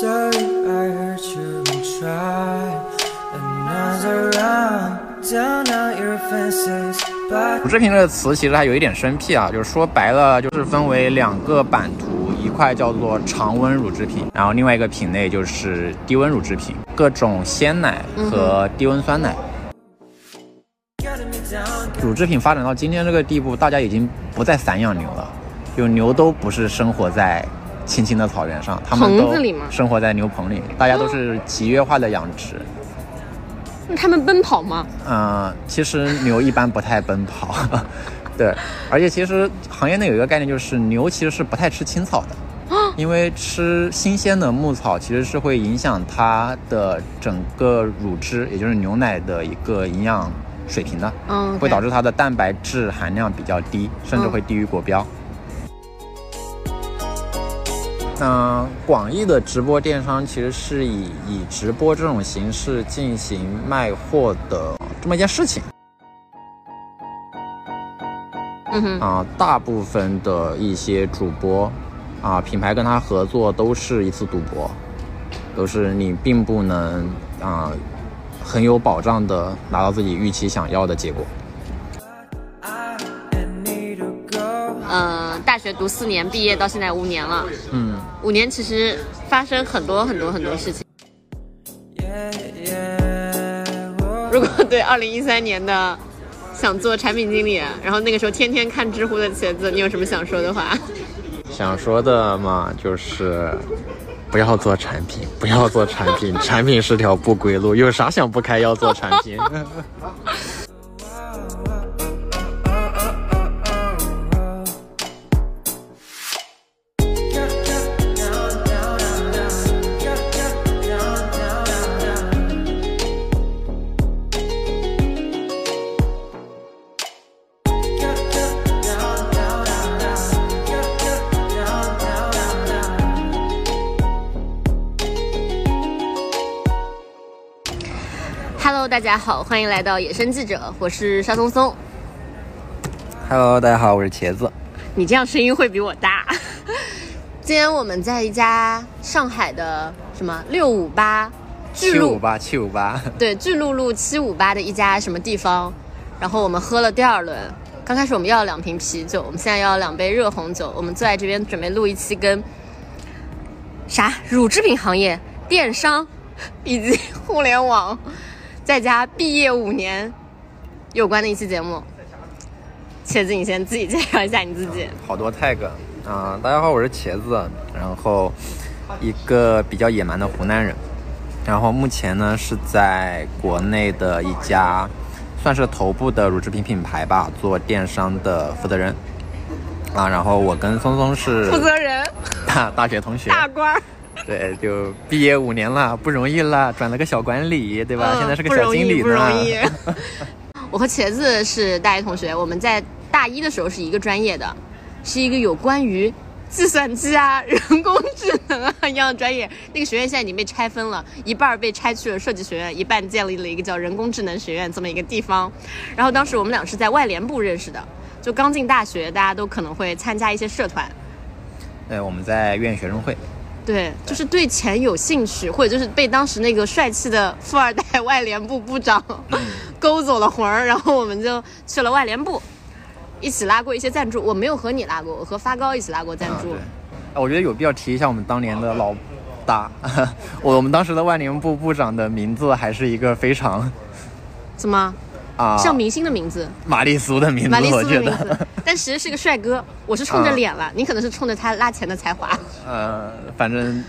Sorry, I hurt you and tried another round. Down out your fences, but 乳制品这个词其实它有一点生僻啊，就是说白了就是分为两个版图，一块叫做常温乳制品，然后另外一个品类就是低温乳制品，各种鲜奶和低温酸奶。乳制品发展到今天这个地步，大家已经不再散养牛了，就牛都不是生活在青青的草原上，它们都生活在牛棚里，大家都是集约化的养殖。那他们奔跑吗？嗯，其实牛一般不太奔跑，对，而且其实行业内有一个概念，就是牛其实是不太吃青草的，因为吃新鲜的牧草其实是会影响它的整个乳汁，也就是牛奶的一个营养水平的，嗯，会导致它的蛋白质含量比较低，甚至会低于国标。那广义的直播电商其实是以以直播这种形式进行卖货的这么一件事情嗯哼，啊。大部分的一些主播啊，品牌跟他合作都是一次赌博，都是你并不能啊很有保障的拿到自己预期想要的结果。呃，大学读四年，毕业到现在五年了，嗯，五年其实发生很多很多很多事情。如果对二零一三年的想做产品经理，然后那个时候天天看知乎的茄子，你有什么想说的话？想说的嘛，就是不要做产品，不要做产品，产品是条不归路。有啥想不开要做产品？Hello，大家好，欢迎来到野生记者，我是沙松松。Hello，大家好，我是茄子。你这样声音会比我大。今天我们在一家上海的什么六五八巨鹿，七五八，七五八。对，巨鹿路七五八的一家什么地方，然后我们喝了第二轮。刚开始我们要两瓶啤酒，我们现在要两杯热红酒。我们坐在这边准备录一期跟啥乳制品行业、电商以及互联网在家毕业五年有关的一期节目。茄子，你先自己介绍一下你自己。好多 tag 啊、大家好，我是茄子，然后一个比较野蛮的湖南人，然后目前呢是在国内的一家算是头部的乳制品品牌吧，做电商的负责人。啊，然后我跟松松是负责人、大 大学同学，大官儿，对，就毕业五年了，不容易了，转了个小管理，对吧？嗯现在是个不容易，小经理呢，不容易。我和茄子是大一同学，我们在大一的时候是一个专业的，是一个有关于计算机啊、人工智能啊一样的专业。那个学院现在已经被拆分了，一半被拆去了设计学院，一半建立了一个叫人工智能学院这么一个地方。然后当时我们俩是在外联部认识的，就刚进大学，大家都可能会参加一些社团。对，我们在院学生会，对，就是对钱有兴趣，或者就是被当时那个帅气的富二代外联部部长 勾走了魂儿，然后我们就去了外联部，一起拉过一些赞助。我没有和你拉过，我和发糕一起拉过赞助。啊对，啊我觉得有必要提一下我们当年的老大，我我们当时的外联部部长的名字还是一个非常怎么啊像明星的名字？玛丽苏的名字，玛丽我觉苏的名字得，，但其实是个帅哥。我是冲着脸了，你可能是冲着他拉钱的才华。呃，反正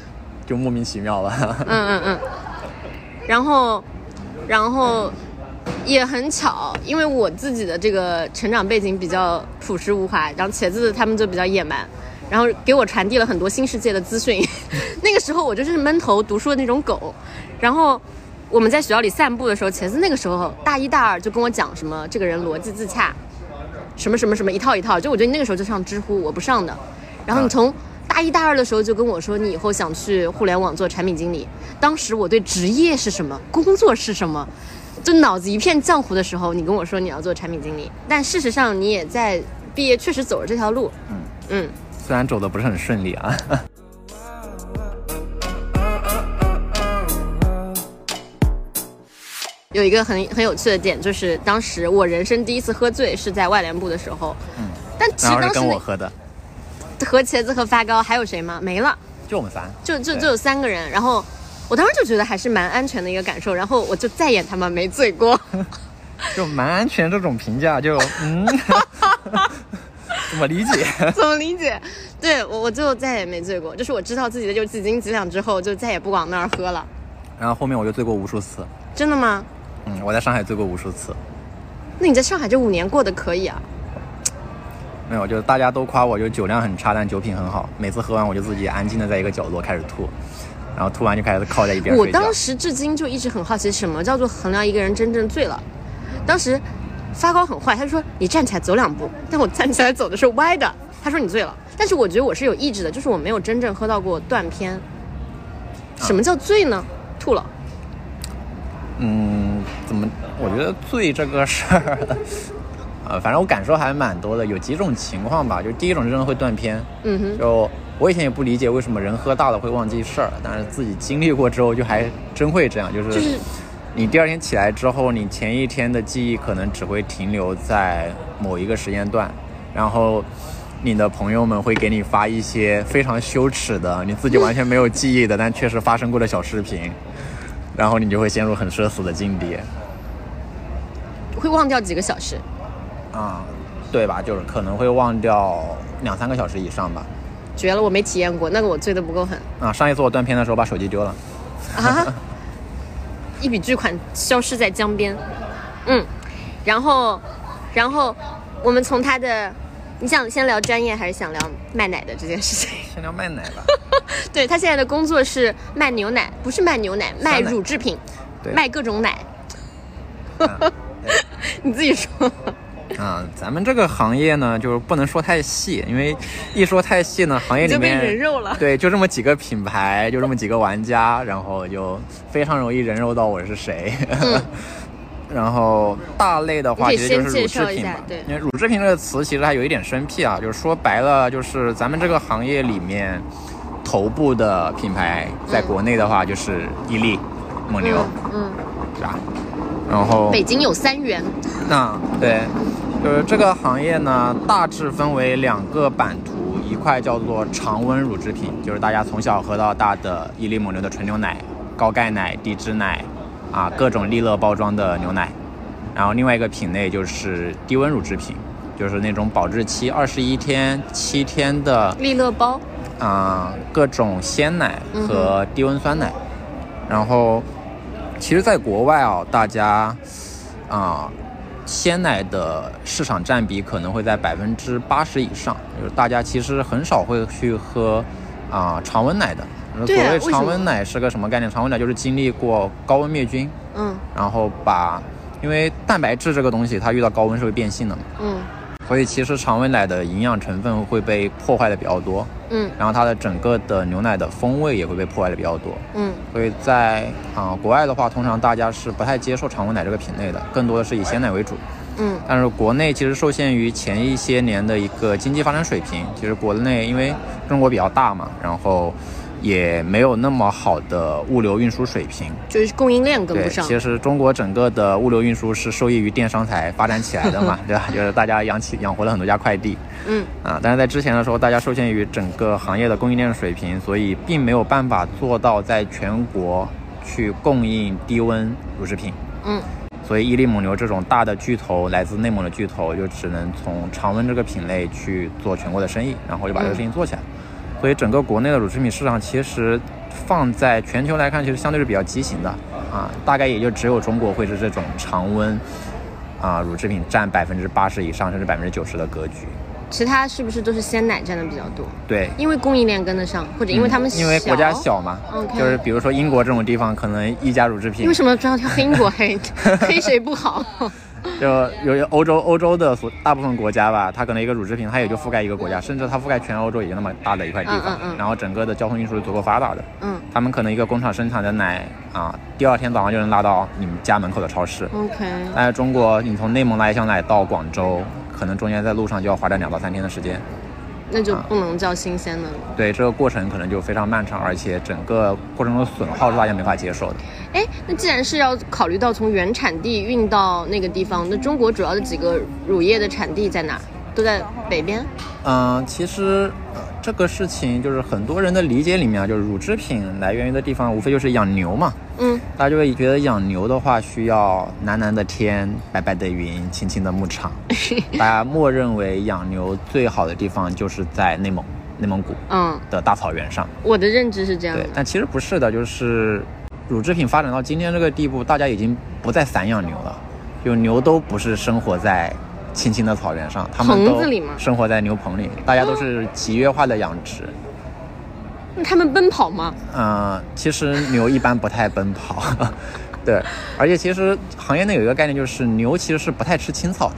就莫名其妙了。嗯嗯嗯，然后，然后也很巧，因为我自己的这个成长背景比较朴实无华，然后茄子他们就比较野蛮，然后给我传递了很多新世界的资讯。那个时候我就是闷头读书的那种狗，然后。我们在学校里散步的时候，茄子那个时候大一大二就跟我讲什么这个人逻辑自洽，什么什么什么一套一套，就我觉得你那个时候就上知乎，我不上的。然后你从大一大二的时候就跟我说，你以后想去互联网做产品经理。当时我对职业是什么，工作是什么，就脑子一片浆糊的时候，你跟我说你要做产品经理，但事实上你也在毕业确实走了这条路。嗯虽然走的不是很顺利啊。有一个很很有趣的点，就是当时我人生第一次喝醉是在外联部的时候，嗯，但其实当时那跟我喝的，和茄子和发糕还有谁吗？没了，就我们仨。就就就有三个人。然后我当时就觉得还是蛮安全的一个感受，然后我就再也他妈没醉过。就蛮安全这种评价就嗯，怎么理解？怎么理解？对我我就再也没醉过，就是我知道自己的就几斤几两之后，就再也不往那儿喝了。然后后面我就醉过无数次，真的吗？嗯，我在上海醉过无数次，那你在上海这五年过得可以啊？没有，就是大家都夸我，就酒量很差，但酒品很好。每次喝完我就自己安静的在一个角落开始吐，然后吐完就开始靠在一边我。当时至今就一直很好奇，什么叫做衡量一个人真正醉了？当时发糕很坏，他就说你站起来走两步，但我站起来走的是歪的，他说你醉了。但是我觉得我是有意志的，就是我没有真正喝到过断片。什么叫醉呢？吐了。嗯，怎么？我觉得醉这个事儿，啊，反正我感受还蛮多的。有几种情况吧，就第一种真的会断片，嗯哼，就我以前也不理解为什么人喝大了会忘记事儿，但是自己经历过之后就还真会这样，就是就是你第二天起来之后，你前一天的记忆可能只会停留在某一个时间段，然后你的朋友们会给你发一些非常羞耻的，你自己完全没有记忆的，但确实发生过的小视频，然后你就会陷入很社死的境地。会忘掉几个小时。啊、对吧？就是可能会忘掉两三个小时以上吧。绝了，我没体验过，那个我醉得不够狠啊，上一次我断片的时候把手机丢了。啊！一笔巨款消失在江边。嗯，然后，然后我们从他的，你想先聊专业还是想聊卖奶的这件事情？先聊卖奶吧。对他现在的工作是卖牛奶，不是卖牛奶，卖乳制品，对，卖各种奶。啊你自己说。啊，咱们这个行业呢，就是不能说太细，因为一说太细呢，行业里面就被面人肉了对，就这么几个品牌，就这么几个玩家，然后就非常容易人肉到我是谁。然后大类的话，其实就是乳制品吧。对因为乳制品这个词其实还有一点生僻啊，就是说白了，就是咱们这个行业里面头部的品牌，在国内的话就是伊利、蒙牛，嗯，是吧？然后北京有三元，那对，就是这个行业呢，大致分为两个版图，一块叫做常温乳制品，就是大家从小喝到大的伊利、蒙牛的纯牛奶、高钙奶、低脂奶，啊，各种利乐包装的牛奶。然后另外一个品类就是低温乳制品，就是那种保质期二十一天、七天的利乐包，啊、各种鲜奶嗯和低温酸奶。然后，其实，在国外啊，大家啊、鲜奶的市场占比可能会在百分之八十以上，就是大家其实很少会去喝啊、常温奶的。所谓常温奶是个什么概念？常温奶就是经历过高温灭菌，嗯然后把，因为蛋白质这个东西它遇到高温是会变性的嘛，嗯所以其实常温奶的营养成分会被破坏的比较多。嗯然后它的整个的牛奶的风味也会被破坏的比较多。嗯所以在啊、国外的话，通常大家是不太接受常温奶这个品类的，更多的是以鲜奶为主。嗯但是国内其实受限于前一些年的一个经济发展水平，其实国内因为中国比较大嘛，然后也没有那么好的物流运输水平。就是供应链跟，不上，其实中国整个的物流运输是受益于电商才发展起来的嘛，对吧？就是大家养起养活了很多家快递。嗯啊，但是在之前的时候，大家受限于整个行业的供应链水平，所以并没有办法做到在全国去供应低温乳制品。嗯所以伊利、蒙牛这种大的巨头，来自内蒙的巨头，就只能从常温这个品类去做全国的生意，然后就把这个事情做起来。所以整个国内的乳制品市场，其实放在全球来看，其实相对是比较畸形的啊，大概也就只有中国会是这种常温啊乳制品占百分之八十以上，甚至百分之九十的格局。其他是不是都是鲜奶占的比较多？对，因为供应链跟得上，或者因为他们因为国家小嘛就是比如说英国这种地方，可能一家乳制品为什么专要挑黑英国 黑？黑谁不好？就有欧洲欧洲的所大部分国家吧，它可能一个乳制品，它也就覆盖一个国家，甚至它覆盖全欧洲也就那么大的一块地方，嗯嗯嗯然后整个的交通运输是足够发达的。嗯他们可能一个工厂生产的奶啊，第二天早上就能拉到你们家门口的超市。，OK，但是中国，你从内蒙拉一箱奶到广州，可能中间在路上就要花掉两到三天的时间。那就不能叫新鲜的了。对，这个过程可能就非常漫长，而且整个过程中的损耗是大家没法接受的。哎，那既然是要考虑到从原产地运到那个地方，那中国主要的几个乳业的产地在哪？都在北边。嗯，其实、呃、这个事情就是很多人的理解里面啊，就是乳制品来源于的地方，无非就是养牛嘛。嗯，大家就会觉得养牛的话需要蓝蓝的天、白白的云、青青的牧场，大家默认为养牛最好的地方就是在内蒙、内蒙古嗯，的大草原上。我的认知是这样的对，。但其实不是的，就是乳制品发展到今天这个地步，大家已经不再散养牛了，就牛都不是生活在青青的草原上，它们都棚子里吗？生活在牛棚里，大家都是集约化的养殖。那他们奔跑吗？嗯、其实牛一般不太奔跑，对，而且其实行业内有一个概念，就是牛其实是不太吃青草的，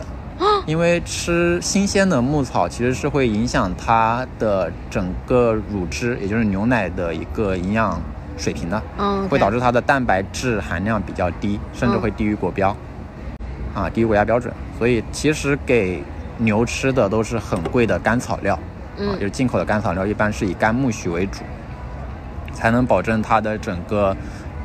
因为吃新鲜的牧草其实是会影响它的整个乳汁，也就是牛奶的一个营养水平的，嗯，会导致它的蛋白质含量比较低，甚至会低于国标，啊，低于国家标准。所以其实给牛吃的都是很贵的干草料，啊，嗯就是进口的干草料，一般是以干苜蓿为主，才能保证它的整个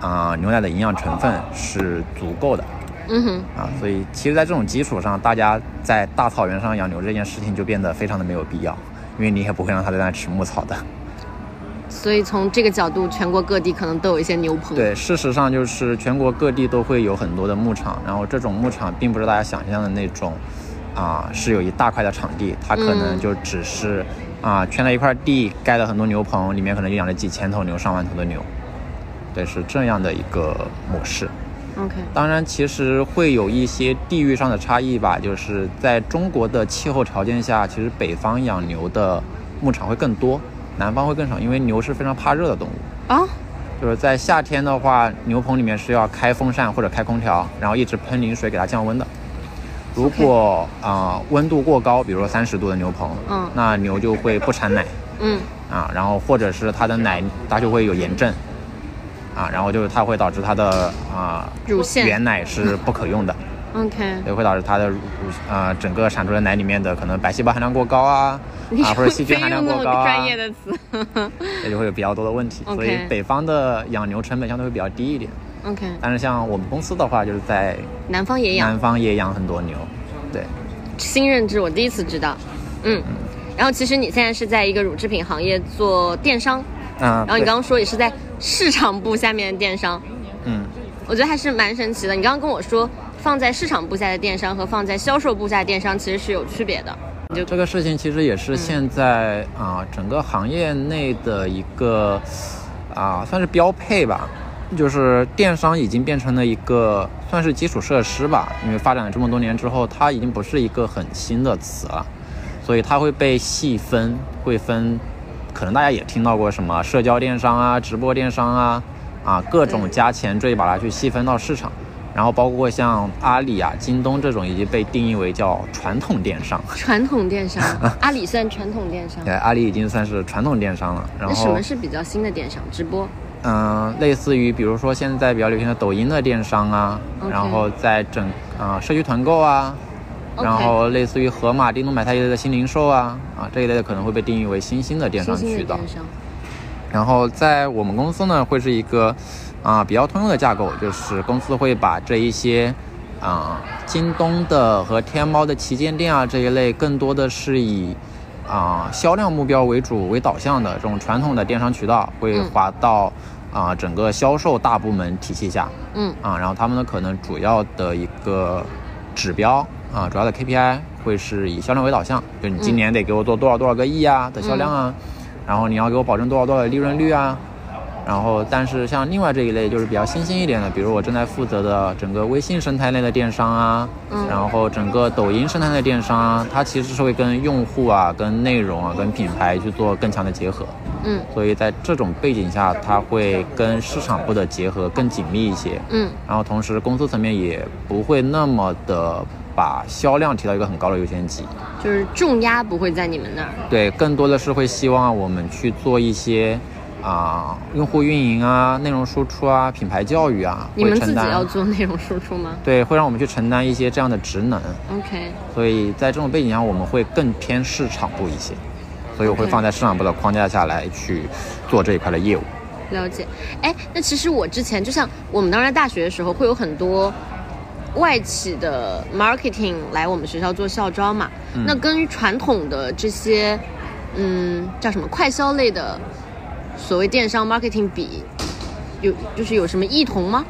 啊、牛奶的营养成分是足够的嗯哼，啊。所以其实，在这种基础上，大家在大草原上养牛这件事情就变得非常的没有必要，因为你也不会让它在那吃牧草的。所以从这个角度，全国各地可能都有一些牛棚。，对，事实上就是全国各地都会有很多的牧场，然后这种牧场并不是大家想象的那种，啊、是有一大块的场地，它可能嗯就只是啊、圈了一块地，盖了很多牛棚，里面可能就养了几千头牛、上万头的牛，对，是这样的一个模式。OK，当然，其实会有一些地域上的差异吧，就是在中国的气候条件下，其实北方养牛的牧场会更多，南方会更少，因为牛是非常怕热的动物。啊，就是在夏天的话，牛棚里面是要开风扇或者开空调，然后一直喷淋水给它降温的。如果啊、温度过高，比如说三十度的牛棚，嗯。那牛就会不产奶嗯。啊，然后或者是它的奶它就会有炎症。啊，然后就是它会导致它的啊、乳腺。原奶是不可用的，，OK，也会导致它的乳啊、整个产出的奶里面的可能白细胞含量过高啊 啊或者细菌含量过高专，业的词。也就会有比较多的问题。所以北方的养牛成本相对会比较低一点。OK，但是像我们公司的话，就是在南方也养南，方也养很多牛，对，新认知我第一次知道。嗯，然后其实你现在是在一个乳制品行业做电商，嗯，然后你刚刚说也是在市场部下面的电商，嗯，我觉得还是蛮神奇的。你刚刚跟我说，放在市场部下的电商和放在销售部下的电商其实是有区别的。就这个事情其实也是现在啊、整个行业内的一个啊、算是标配吧。就是电商已经变成了一个算是基础设施吧，因为发展了这么多年之后，它已经不是一个很新的词了，所以它会被细分，会分，可能大家也听到过什么社交电商啊、直播电商啊，啊各种加前缀把它去细分到市场，然后包括像阿里啊、京东这种已经被定义为叫传统电商，传统电商，阿里算传统电商对，，阿里已经算是传统电商了。然后那什么，是比较新的电商？直播。嗯、类似于比如说现在比较流行的抖音的电商啊然后在整啊、社区团购啊然后类似于盒马、叮咚买菜一类的新零售啊啊这一类的可能会被定义为新兴的电商渠道。然后在我们公司呢，会是一个啊、比较通用的架构，就是公司会把这一些啊、京东的和天猫的旗舰店啊这一类，更多的是以啊、销量目标为主为导向的这种传统的电商渠道，会嗯划到啊、整个销售大部门体系下。嗯。啊，然后他们呢可能主要的一个指标啊，主要的 KPI 会是以销量为导向，就你今年得给我做多少多少个亿啊的销量啊，然后你要给我保证多少多少的利润率啊。然后，但是像另外这一类就是比较新兴一点的，比如我正在负责的整个微信生态类的电商啊，嗯然后整个抖音生态类的电商啊，它其实是会跟用户啊、跟内容啊、跟品牌去做更强的结合。嗯所以在这种背景下，它会跟市场部的结合更紧密一些。嗯然后同时公司层面也不会那么的把销量提到一个很高的优先级，就是重压不会在你们那儿。对，更多的是会希望我们去做一些啊、用户运营啊、内容输出啊、品牌教育啊，你们自己要做内容输出吗对，会让我们去承担一些这样的职能。？OK，所以在这种背景下，我们会更偏市场部一些。所以我会放在市场部的框架下来去做这一块的业务。了解。哎，那其实我之前就像我们当时在大学的时候，会有很多外企的 marketing 来我们学校做校招嘛。嗯那跟传统的这些，嗯，叫什么快销类的所谓电商 marketing 比，有就是有什么异同吗？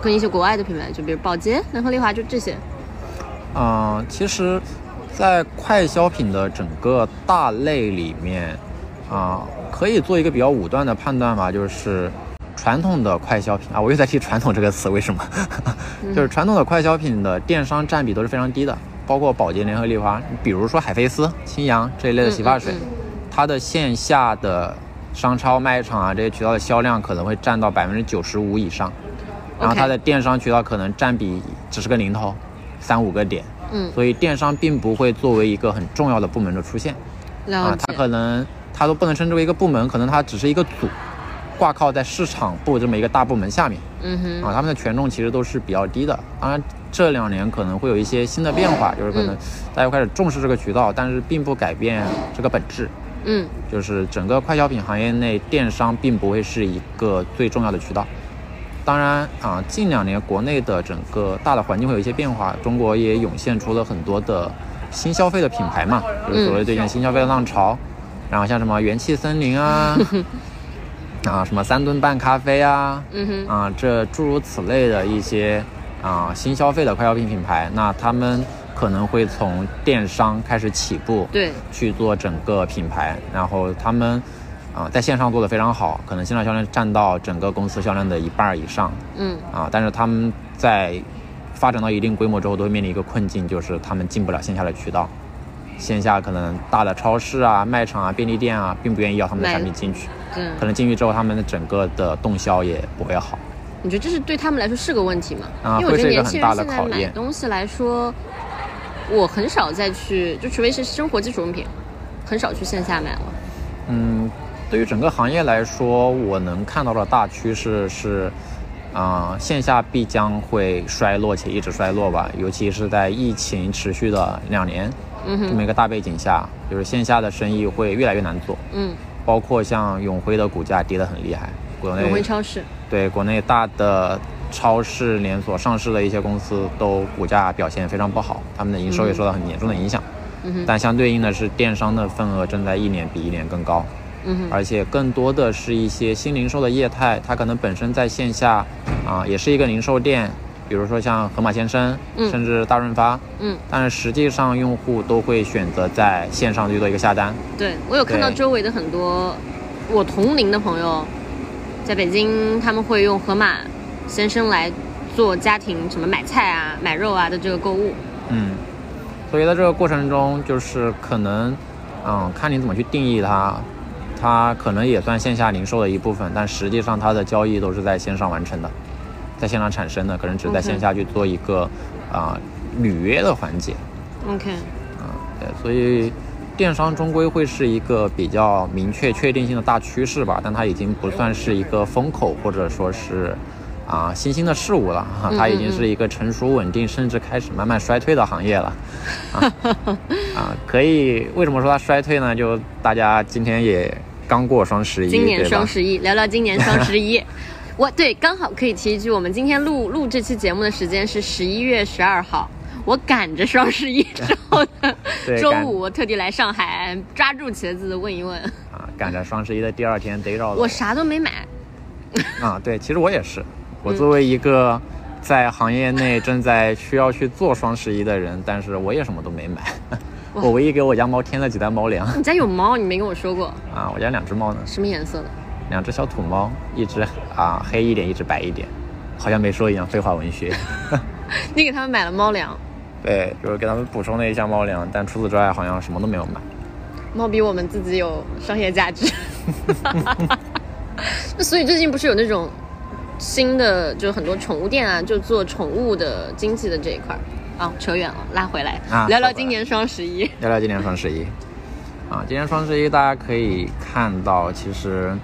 跟一些国外的品牌，就比如宝洁、能和丽华，就这些。嗯，其实，在快消品的整个大类里面，啊、可以做一个比较武断的判断吧，就是传统的快消品啊，我又在提“传统”这个词，为什么？就是传统的快消品的电商占比都是非常低的，包括宝洁、联合利华，比如说海飞丝、清扬这一类的洗发水，嗯嗯它的线下的商超、卖场啊这些渠道的销量可能会占到百分之九十五以上，然后它的电商渠道可能占比只是个零头，三五个点。嗯，所以电商并不会作为一个很重要的部门的出现。啊，它可能它都不能称之为一个部门，可能它只是一个组，挂靠在市场部这么一个大部门下面嗯哼，啊，他们的权重其实都是比较低的。当然这两年可能会有一些新的变化，就是可能嗯大家开始重视这个渠道，但是并不改变这个本质，嗯就是整个快消品行业内电商并不会是一个最重要的渠道。当然啊，近两年国内的整个大的环境会有一些变化，中国也涌现出了很多的新消费的品牌嘛，就是所谓最近新消费的浪潮。然后像什么元气森林啊，啊什么三顿半咖啡啊，嗯哼，啊这诸如此类的一些啊新消费的快消品品牌，那他们可能会从电商开始起步，对，去做整个品牌，然后他们啊、在线上做的非常好，可能线上销量占到整个公司销量的一半以上嗯。啊，但是他们在发展到一定规模之后，都会面临一个困境，就是他们进不了线下的渠道，线下可能大的超市啊、卖场啊、便利店啊，并不愿意要他们的产品进去，对。可能进去之后，他们的整个的动销也不会好。你觉得这是对他们来说是个问题吗？啊因为我觉得会是一个年轻人很大的现在买考验东西来说，我很少再去，就除非是生活基础用品，很少去线下买了。嗯，对于整个行业来说，我能看到的大趋势是，啊、线下必将会衰落且一直衰落吧，尤其是在疫情持续的两年嗯，这么一个大背景下，就是线下的生意会越来越难做，嗯，包括像永辉的股价跌得很厉害，国内永辉内超市，对国内大的超市连锁上市的一些公司都股价表现非常不好，他们的营收也受到很严重的影响。嗯哼，但相对应的是，电商的份额正在一年比一年更高。嗯哼，而且更多的是一些新零售的业态，它可能本身在线下啊、也是一个零售店，比如说像盒马鲜生，嗯。甚至大润发，嗯，但是实际上用户都会选择在线上去做一个下单。对我有看到周围的很多我同龄的朋友，在北京他们会用盒马先生来做家庭什么买菜啊、买肉啊的这个购物。嗯，所以在这个过程中，就是可能，嗯，看你怎么去定义它，它可能也算线下零售的一部分，但实际上它的交易都是在线上完成的，在线上产生的，可能只是在线下去做一个啊、履约的环节。OK，对，所以电商终归会是一个比较明确、确定性的大趋势吧，但它已经不算是一个风口或者说是啊新兴的事物了哈，它已经是一个成熟稳定，甚至开始慢慢衰退的行业了。啊啊，可以为什么说它衰退呢？就大家今天也刚过双十一，今年双十一，聊聊今年双十一。我对，刚好可以提一句，我们今天录录这期节目的时间是十一月十二号，我赶着双十一之后的对 周五，我特地来上海抓住茄子问一问，啊，赶着双十一的第二天逮着了。我啥都没买，啊，对，其实我也是，我作为一个在行业内正在需要去做双十一的人，但是我也什么都没买。我唯一给我家猫添了几袋猫粮。你家有猫，你没跟我说过。啊，我家两只猫呢，什么颜色的？两只小土猫，一只啊黑一点，一只白一点，好像没说一样，废话文学。你给他们买了猫粮，对，就是给他们补充了一下猫粮，但除此之外好像什么都没有买。猫比我们自己有商业价值。那所以最近不是有那种新的，就是很多宠物店啊，就做宠物的经济的这一块儿。啊，扯远了，拉回来，啊聊聊今年双十一。聊聊今年双十一啊，今年双十一大家可以看到，其实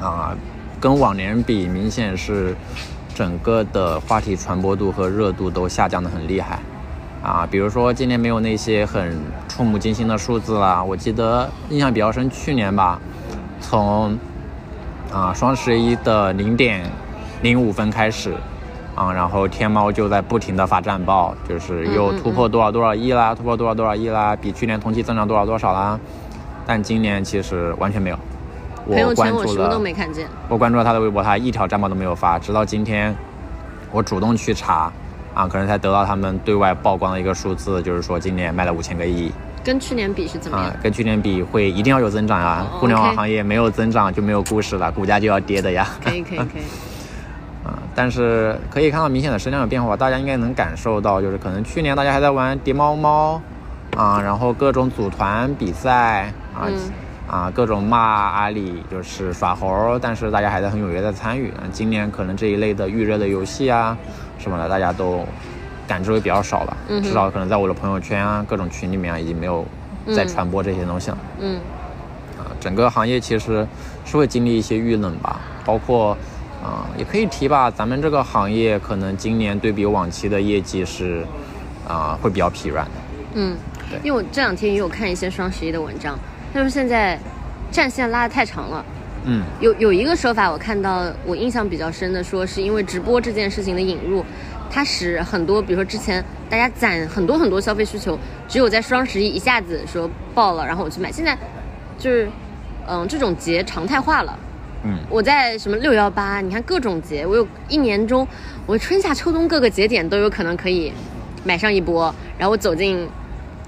啊，跟往年比，明显是整个的话题传播度和热度都下降的很厉害啊，比如说今年没有那些很触目惊心的数字啦。我记得印象比较深，去年吧，从啊双十一的零点零五分开始，啊，然后天猫就在不停的发战报，就是又突破多少多少亿啦，突破多少多少亿啦，比去年同期增长多少多少啦。但今年其实完全没有。朋友我关注圈我什么都了，没看见。我关注了他的微博，他一条战报都没有发，直到今天，我主动去查，啊，可能才得到他们对外曝光的一个数字，就是说今年卖了五千个亿，跟去年比是怎么样啊？，跟去年比会一定要有增长啊！哦互联网行业没有增长就没有故事了，股价就要跌的呀。可以可以可以。啊，但是可以看到明显的声量有变化，大家应该能感受到，就是可能去年大家还在玩叠猫猫，啊，然后各种组团比赛啊。嗯啊，各种骂阿里就是耍猴，但是大家还在很踊跃的参与。啊今年可能这一类的预热的游戏啊什么的，大家都感知会比较少了。嗯至少可能在我的朋友圈啊、各种群里面啊，已经没有在嗯传播这些东西了。嗯啊，整个行业其实是会经历一些遇冷吧，包括啊、也可以提吧，咱们这个行业可能今年对比往期的业绩是啊、会比较疲软的。嗯对，因为我这两天也有看一些双十一的文章，他说现在战线拉得太长了。嗯有有一个说法，我看到我印象比较深的，说是因为直播这件事情的引入，它使很多，比如说之前大家攒很多很多消费需求，只有在双十一一下子说爆了，然后我去买。现在就是，嗯，这种节常态化了。嗯我在什么六幺八，你看各种节，我有一年中，我春夏秋冬各个节点都有可能可以买上一波，然后我走进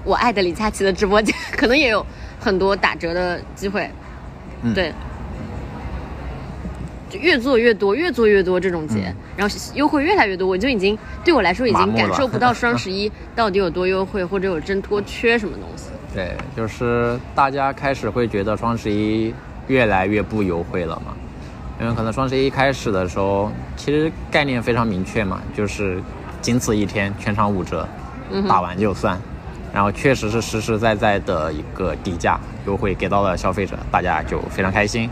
我爱的李佳琦的直播间，可能也有很多打折的机会。嗯对，就越做越多，越做越多这种节，然后优惠越来越多，我就已经对我来说已经感受不到双十一 到底有多优惠，或者有真多缺什么东西。对，就是大家开始会觉得双十一越来越不优惠了嘛，因为可能双十一开始的时候，其实概念非常明确嘛，就是仅此一天，全场五折，打完就算。然后确实是实实在在的一个低价优惠给到了消费者，大家就非常开心。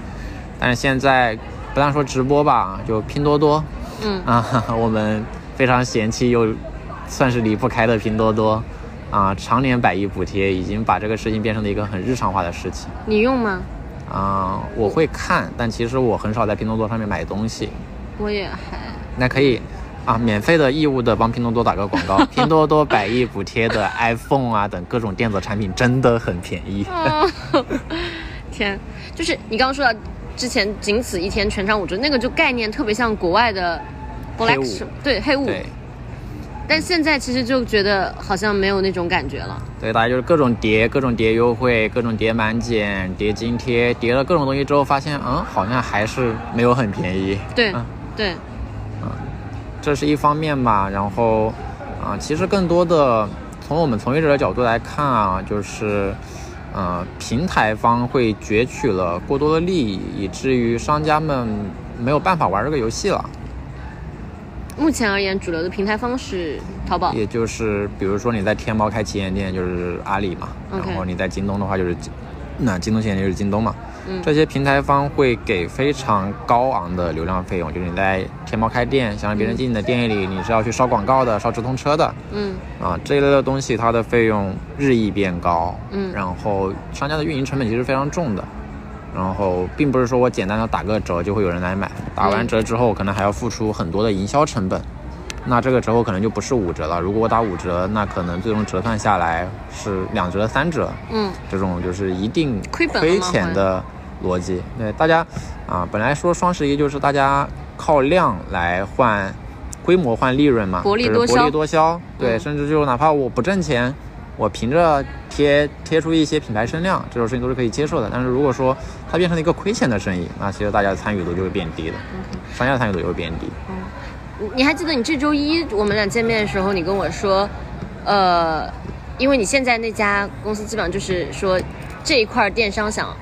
但是现在不但说直播吧，就拼多多嗯啊，我们非常嫌弃又算是离不开的拼多多啊，常年百亿补贴，已经把这个事情变成了一个很日常化的事情你用吗？啊。我会看，但其实我很少在拼多多上面买东西。我也还。那可以啊，免费的义务的帮拼多多打个广告。拼多多百亿补贴的 iPhone 啊等各种电子产品真的很便宜。哦，天，就是你刚刚说到之前仅此一天全场五折，那个就概念特别像国外的 Black 对黑五，对但现在其实就觉得好像没有那种感觉了。对，大家就是各种叠，各种叠优惠，各种叠满减，叠津贴，叠了各种东西之后，发现嗯，好像还是没有很便宜。对、嗯对，这是一方面吧，然后啊、其实更多的从我们从业者的角度来看啊，就是，呃，平台方会攫取了过多的利益，以至于商家们没有办法玩这个游戏了。目前而言，主流的平台方是淘宝。也就是比如说你在天猫开旗舰店，就是阿里嘛然后你在京东的话就是，那京东旗舰店就是京东嘛。嗯。这些平台方会给非常高昂的流量费用，就是你在天猫开店，想让别人进你的店里，你是要去烧广告的，烧直通车的。嗯。啊，这一类的东西它的费用日益变高，嗯。然后商家的运营成本其实非常重的，然后并不是说我简单的打个折就会有人来买，打完嗯折之后可能还要付出很多的营销成本，那这个折扣可能就不是五折了，如果我打五折，那可能最终折算下来是两折、三折，嗯。这种就是一定亏钱的逻辑。对大家啊，本来说双十一就是大家靠量来换规模换利润嘛，薄利多销就是薄利多销。对，嗯甚至就哪怕我不挣钱，我凭着贴贴出一些品牌声量，这种事情都是可以接受的。但是如果说它变成了一个亏钱的生意，那其实大家的参与度就会变低的，商家的参与度也会变低。你你还记得你这周一我们俩见面的时候，你跟我说，呃，因为你现在那家公司基本上就是说这一块电商想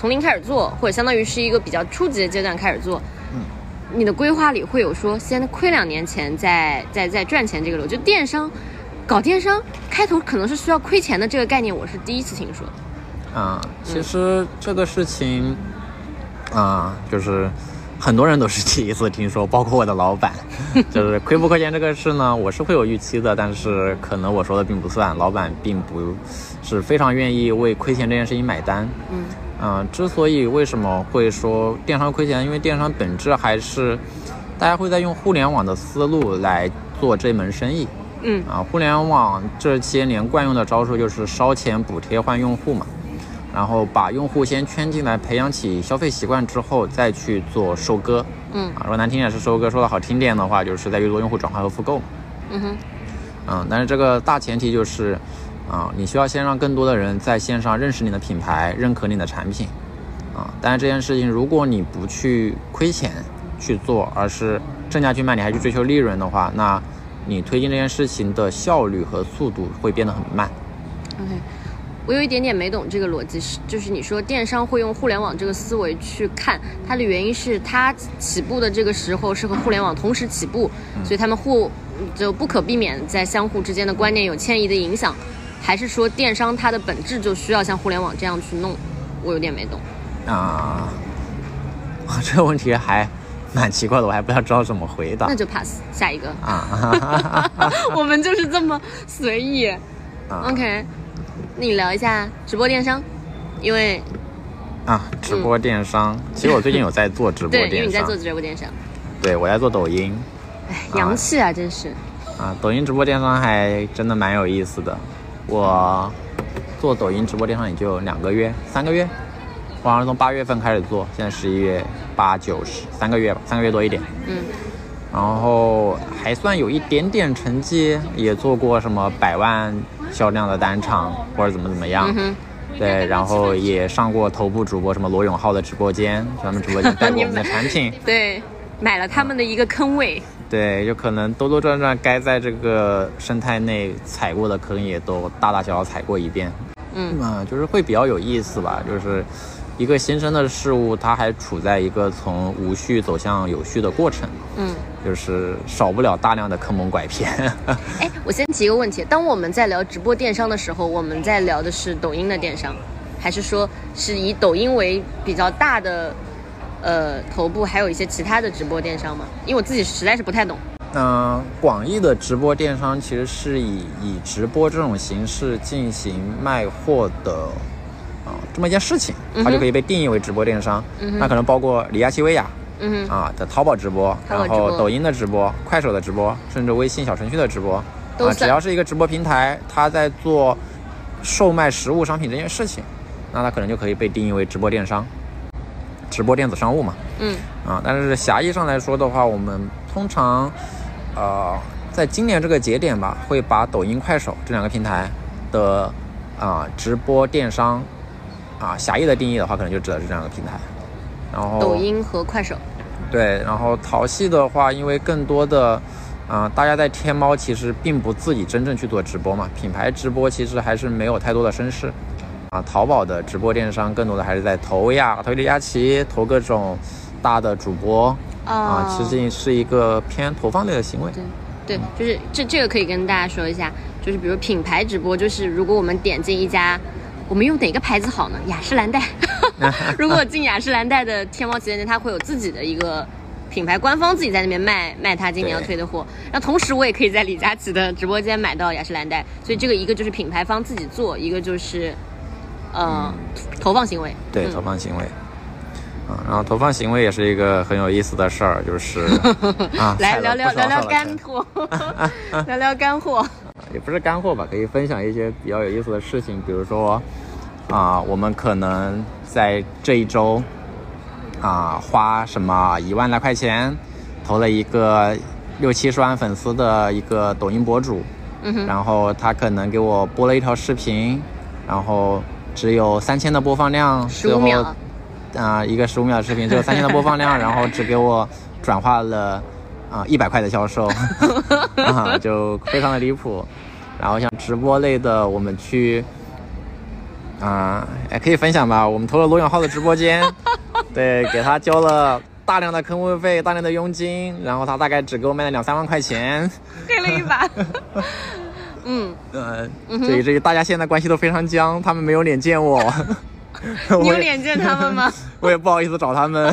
从零开始做，或者相当于是一个比较初级的阶段开始做。嗯你的规划里会有说先亏两年钱再再再赚钱这个路，就电商搞电商开头可能是需要亏钱的这个概念，我是第一次听说。啊，其实这个事情，啊，就是很多人都是第一次听说，包括我的老板，就是亏不亏钱这个事呢，我是会有预期的，但是可能我说的并不算，老板并不是非常愿意为亏钱这件事情买单。嗯嗯、之所以为什么会说电商亏钱，因为电商本质还是大家会在用互联网的思路来做这门生意。嗯啊，互联网这些年惯用的招数就是烧钱补贴换用户嘛，然后把用户先圈进来，培养起消费习惯之后，再去做收割。嗯啊，说难听点是收割，说的好听点的话，就是在于做用户转化和复购。嗯哼嗯，但是这个大前提就是，啊，你需要先让更多的人在线上认识你的品牌，认可你的产品。啊，但是这件事情，如果你不去亏钱去做，而是正价去卖，你还去追求利润的话，那你推进这件事情的效率和速度会变得很慢。，OK。我有一点点没懂这个逻辑，是就是你说电商会用互联网这个思维去看它的原因是它起步的这个时候是和互联网同时起步，所以他们互就不可避免在相互之间的观念有迁移的影响，还是说电商它的本质就需要像互联网这样去弄？我有点没懂。啊，这个问题还蛮奇怪的，我还不太知道怎么回答那就 pass 下一个。啊。我们就是这么随意。啊 OK，那你聊一下直播电商，因为啊，直播电商，其实我最近有在做直播 对，因为电商你在做，直播电商，对我在做抖音。哎，洋气啊，真是。啊，抖音直播电商还真的蛮有意思的。我做抖音直播电商也就两个月、三个月，我好像从八月份开始做，现在十一月、八九十三个月吧，三个月多一点。嗯然后还算有一点点成绩，也做过什么百万销量的单场或者怎么怎么样。嗯，对，然后也上过头部主播什么罗永浩的直播间，咱们直播间带过我们的产品。对，买了他们的一个坑位。对，就可能兜兜转转，该在这个生态内踩过的坑也都大大小小踩过一遍。嗯嗯，就是会比较有意思吧。就是一个新生的事物，它还处在一个从无序走向有序的过程，嗯，就是少不了大量的坑蒙拐骗。哎，我先提一个问题：当我们在聊直播电商的时候，我们在聊的是抖音的电商，还是说是以抖音为比较大的呃头部，还有一些其他的直播电商吗？因为我自己实在是不太懂。嗯，广义的直播电商其实是以以直播这种形式进行卖货的啊、这么一件事情，它就可以被定义为直播电商。嗯那可能包括李佳琦、薇娅嗯，啊的淘宝直播然后抖音的直播、快手的直播，甚至微信小程序的直播啊，只要是一个直播平台，它在做售卖实物商品这件事情，那它可能就可以被定义为直播电商、直播电子商务嘛。嗯啊，但是狭义上来说的话，我们通常，呃，在今年这个节点吧，会把抖音、快手这两个平台的啊、直播电商啊狭义的定义的话，可能就指的是这两个平台。然后抖音和快手。对，然后淘系的话，因为更多的，啊、大家在天猫其实并不自己真正去做直播嘛，品牌直播其实还是没有太多的声势。啊，淘宝的直播电商更多的还是在投呀，投李佳琦，投各种大的主播啊，哦其实是一个偏投放类的行为。对，就是这这个可以跟大家说一下，就是比如品牌直播，就是如果我们点进一家，我们用哪个牌子好呢？雅诗兰黛。如果进雅诗兰黛的天猫旗舰店，它会有自己的一个品牌官方自己在那边卖卖它今年要推的货，那同时我也可以在李佳琦的直播间买到雅诗兰黛，所以这个一个就是品牌方自己做，一个就是呃、投放行为。对，嗯投放行为。嗯，然后投放行为也是一个很有意思的事儿，就是 啊，来聊聊 聊聊干货，聊聊干货。也不是干货吧，可以分享一些比较有意思的事情，比如说，啊、我们可能在这一周，啊、花什么一万来块钱，投了一个六七十万粉丝的一个抖音博主，然后他可能给我播了一条视频，然后只有三千的播放量，15最后秒啊、一个十五秒的视频只有三千的播放量，然后只给我转化了啊一百块的销售，啊，就非常的离谱。然后像直播类的，我们去啊，哎、可以分享吧？我们投了罗永浩的直播间，对，给他交了大量的坑位费、大量的佣金，然后他大概只给我卖了两三万块钱。黑了一把。嗯，呃，所以这大家现在关系都非常僵，他们没有脸见我，你有脸见他们吗？我也不好意思找他们。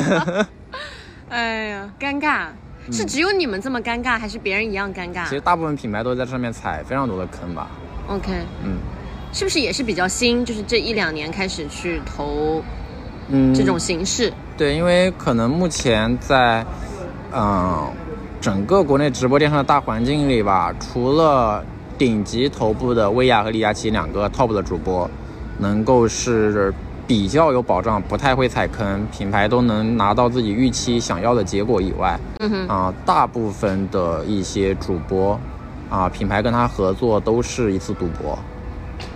哎呀，尴尬，是只有你们这么尴尬，还是别人一样尴尬其实大部分品牌都在这上面踩非常多的坑吧。？OK，嗯是不是也是比较新？就是这一两年开始去投嗯，这种形式。对，因为可能目前在，嗯、整个国内直播电商的大环境里吧，除了顶级头部的薇娅和李佳琦两个 top 的主播，能够是比较有保障，不太会踩坑，品牌都能拿到自己预期想要的结果以外，嗯哼，啊、大部分的一些主播，啊、品牌跟他合作都是一次赌博，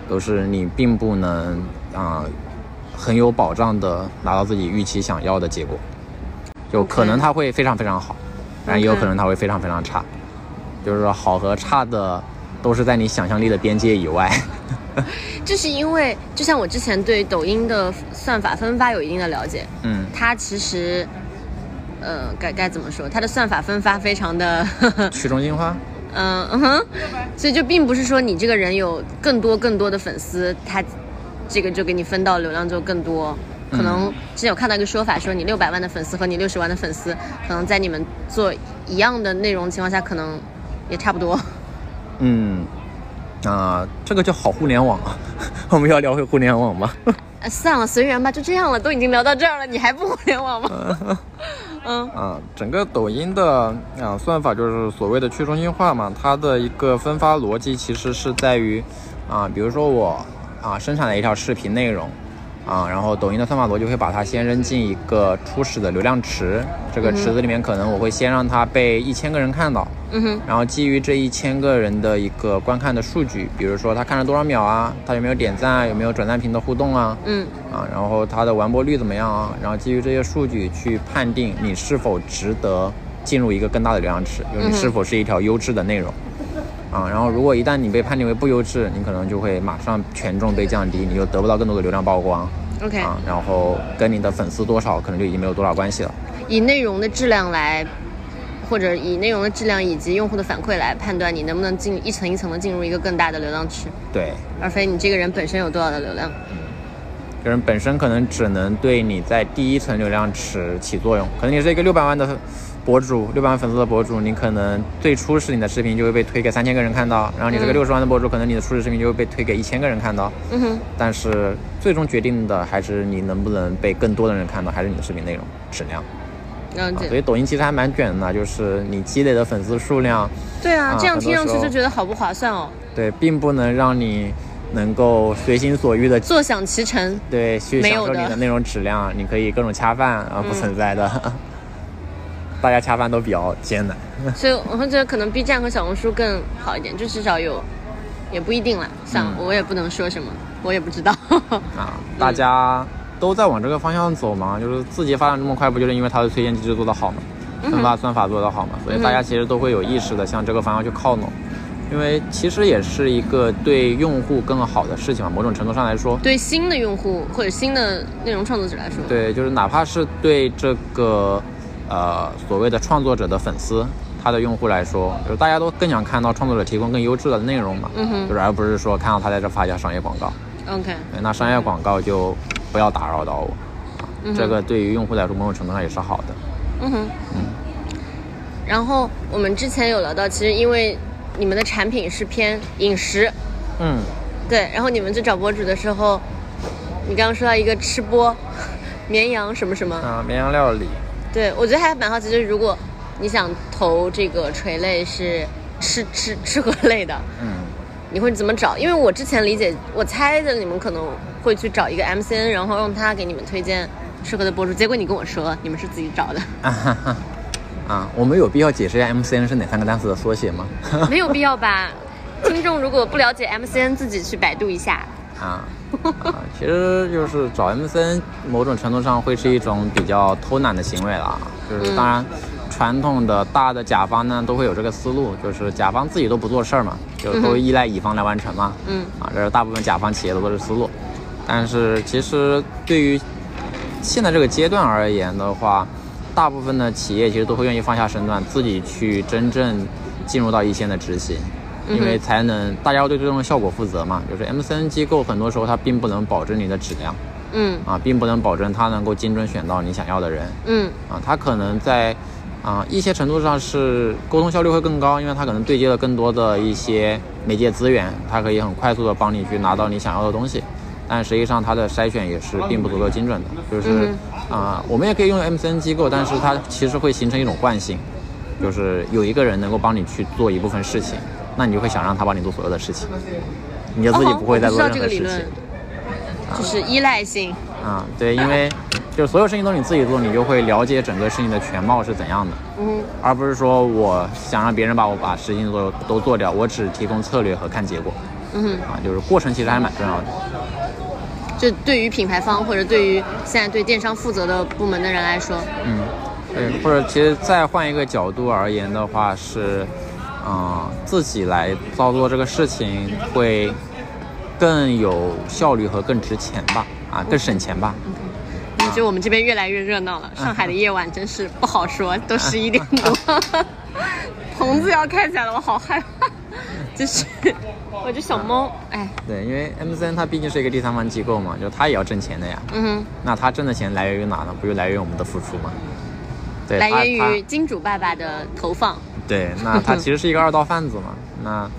都是你并不能啊、很有保障的拿到自己预期想要的结果，就可能他会非常非常好，但也有可能他会非常非常差，就是说好和差的都是在你想象力的边界以外。这是因为就像我之前对抖音的算法分发有一定的了解，嗯，它其实，呃，该该怎么说？它的算法分发非常的，去中心化，嗯嗯哼，所以就并不是说你这个人有更多更多的粉丝，他这个就给你分到流量就更多。可能之前有看到一个说法，说你六百万的粉丝和你六十万的粉丝，可能在你们做一样的内容情况下，可能也差不多。嗯，啊、这个叫好互联网啊，我们要聊回互联网吗？啊，算了，随缘吧，就这样了，都已经聊到这儿了，你还不互联网吗？嗯啊，整个抖音的啊算法就是所谓的去中心化嘛，它的一个分发逻辑其实是在于啊，比如说我啊生产了一条视频内容啊，然后抖音的算法逻辑会把它先扔进一个初始的流量池，这个池子里面可能我会先让它被一千个人看到，嗯哼，然后基于这一千个人的一个观看的数据，比如说他看了多少秒啊，他有没有点赞啊，有没有转赞屏的互动啊，嗯啊，然后他的完播率怎么样啊？然后基于这些数据去判定你是否值得进入一个更大的流量池，就是你是否是一条优质的内容。啊，然后如果一旦你被判定为不优质，你可能就会马上权重被降低，你就得不到更多的流量曝光，OK，、啊，然后跟你的粉丝多少可能就已经没有多少关系了。以内容的质量来，或者以内容的质量以及用户的反馈来判断你能不能进一层一层的进入一个更大的流量池，对，而非你这个人本身有多少的流量。个人本身可能只能对你在第一层流量池起作用，可能你是一个六百万的博主，六百万粉丝的博主，你可能最初是你的视频就会被推给三千个人看到，然后你这个嗯六十万的博主，可能你的初始视频就会被推给一千个人看到，嗯哼，但是最终决定的还是你能不能被更多的人看到，还是你的视频内容质量。了解。啊所以抖音其实还蛮卷的，就是你积累的粉丝数量，对啊，啊这样听上去就觉得好不划算哦，对，并不能让你能够随心所欲的坐享其成。对，去享受你的内容质量，你可以各种恰饭啊，不嗯存在的。大家恰饭都比较艰难。所以我会觉得可能 B 站和小红书更好一点，就至少有，也不一定啦。算了，嗯我也不能说什么，我也不知道。啊，大家都在往这个方向走嘛，就是字节发展这么快，不就是因为它的推荐机制做得好嘛，分发算法做得好嘛，所以大家其实都会有意识的向这个方向去靠拢，因为其实也是一个对用户更好的事情嘛，某种程度上来说，对新的用户或者新的内容创作者来说，对，就是哪怕是对这个呃所谓的创作者的粉丝。他的用户来说，就是大家都更想看到创作者提供更优质的内容嘛，嗯哼。就是而不是说看到他在这发一下商业广告。，OK，那商业广告就不要打扰到我，嗯这个对于用户来说某种程度上也是好的。嗯哼，然后我们之前有聊到，其实因为你们的产品是偏饮食，嗯，对，然后你们去找博主的时候，你刚刚说到一个吃播，绵羊什么什么，啊，绵羊料理，对我觉得还蛮好奇，就是如果你想投这个垂类是吃吃吃喝类的，嗯，你会怎么找？因为我之前理解，我猜的你们可能会去找一个 MCN，然后让他给你们推荐适合的博主，结果你跟我说你们是自己找的，啊哈哈，啊，我们有必要解释一下 MCN 是哪三个单词的缩写吗？没有必要吧？听众如果不了解 MCN，自己去百度一下。啊，啊，其实就是找 MCN，某种程度上会是一种比较偷懒的行为了。就是当然，传统的大的甲方呢都会有这个思路，就是甲方自己都不做事儿嘛，就都依赖乙方来完成嘛。嗯啊，这是大部分甲方企业的都是思路。但是其实对于现在这个阶段而言的话，大部分的企业其实都会愿意放下身段，自己去真正进入到一线的执行，因为才能大家要对最终的效果负责嘛。就是 MCN 机构很多时候它并不能保证你的质量，嗯啊，并不能保证它能够精准选到你想要的人嗯啊，它可能在啊一些程度上是沟通效率会更高，因为它可能对接了更多的一些媒介资源，它可以很快速的帮你去拿到你想要的东西。但实际上，它的筛选也是并不足够精准的，就是啊、我们也可以用 MCN 机构，但是它其实会形成一种惯性，就是有一个人能够帮你去做一部分事情，那你就会想让他帮你做所有的事情，你就自己哦不会再做任何事情。论，就是依赖性。啊，对，因为就是所有事情都你自己做，你就会了解整个事情的全貌是怎样的，嗯而不是说我想让别人把我把事情都都做掉，我只提供策略和看结果嗯，啊，就是过程其实还蛮重要的。就对于品牌方或者对于现在对电商负责的部门的人来说，嗯，对，或者其实再换一个角度而言的话是，嗯、自己来操作这个事情会更有效率和更值钱吧，啊，更省钱吧。嗯就我们这边越来越热闹了。上海的夜晚真是不好说，都十一点多，棚子要开起来了，我好害怕。就是我这小猫，哎，对，因为 MCN 它毕竟是一个第三方机构嘛，就它也要挣钱的呀。嗯哼，那它挣的钱来源于哪呢？不就来源于我们的付出吗？对，来源于金主爸爸的投放。对，那 它其实是一个二道贩子嘛。那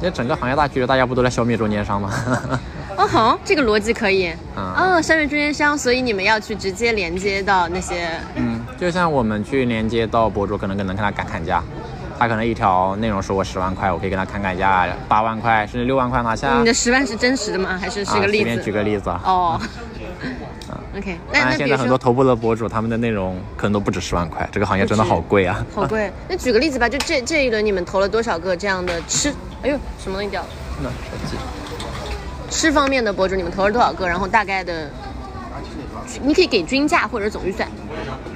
因为整个行业大趋势，大家不都在消灭中间商吗？哦吼，这个逻辑可以。啊哦，消灭中间商，所以你们要去直接连接到那些，嗯，就像我们去连接到博主，可能可能跟他敢砍价，他可能一条内容收我十万块，我可以跟他砍砍价八万块，甚至六万块拿下。你的十万是真实的吗？还是是啊，个例子随便举？个例子啊。哦。OK，那那现在很多，头部的博主，他们的内容可能都不止十万块，这个行业真的好贵啊。好贵。那举个例子吧，就这这一轮你们投了多少个这样的吃？哎呦，什么东西掉了？那手机吃方面的博主，你们投了多少个？然后大概的，你可以给均价或者总预算，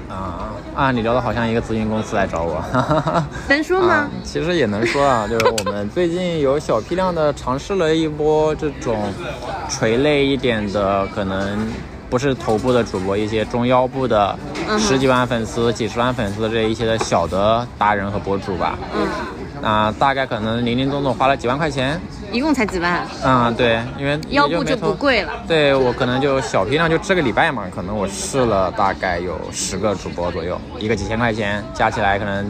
啊啊，你聊的好像一个咨询公司来找我。能说吗？啊？其实也能说啊，就是我们最近有小批量的尝试了一波这种垂类一点的，可能不是头部的主播，一些中腰部的十几万粉丝、几十万粉丝的这一些的小的达人和博主吧。嗯，那大概可能零零总总花了几万块钱。一共才几万，啊、对，因为腰部就不贵了。对我可能就小批量，就这个礼拜嘛，可能我试了大概有十个主播左右，一个几千块钱，加起来可能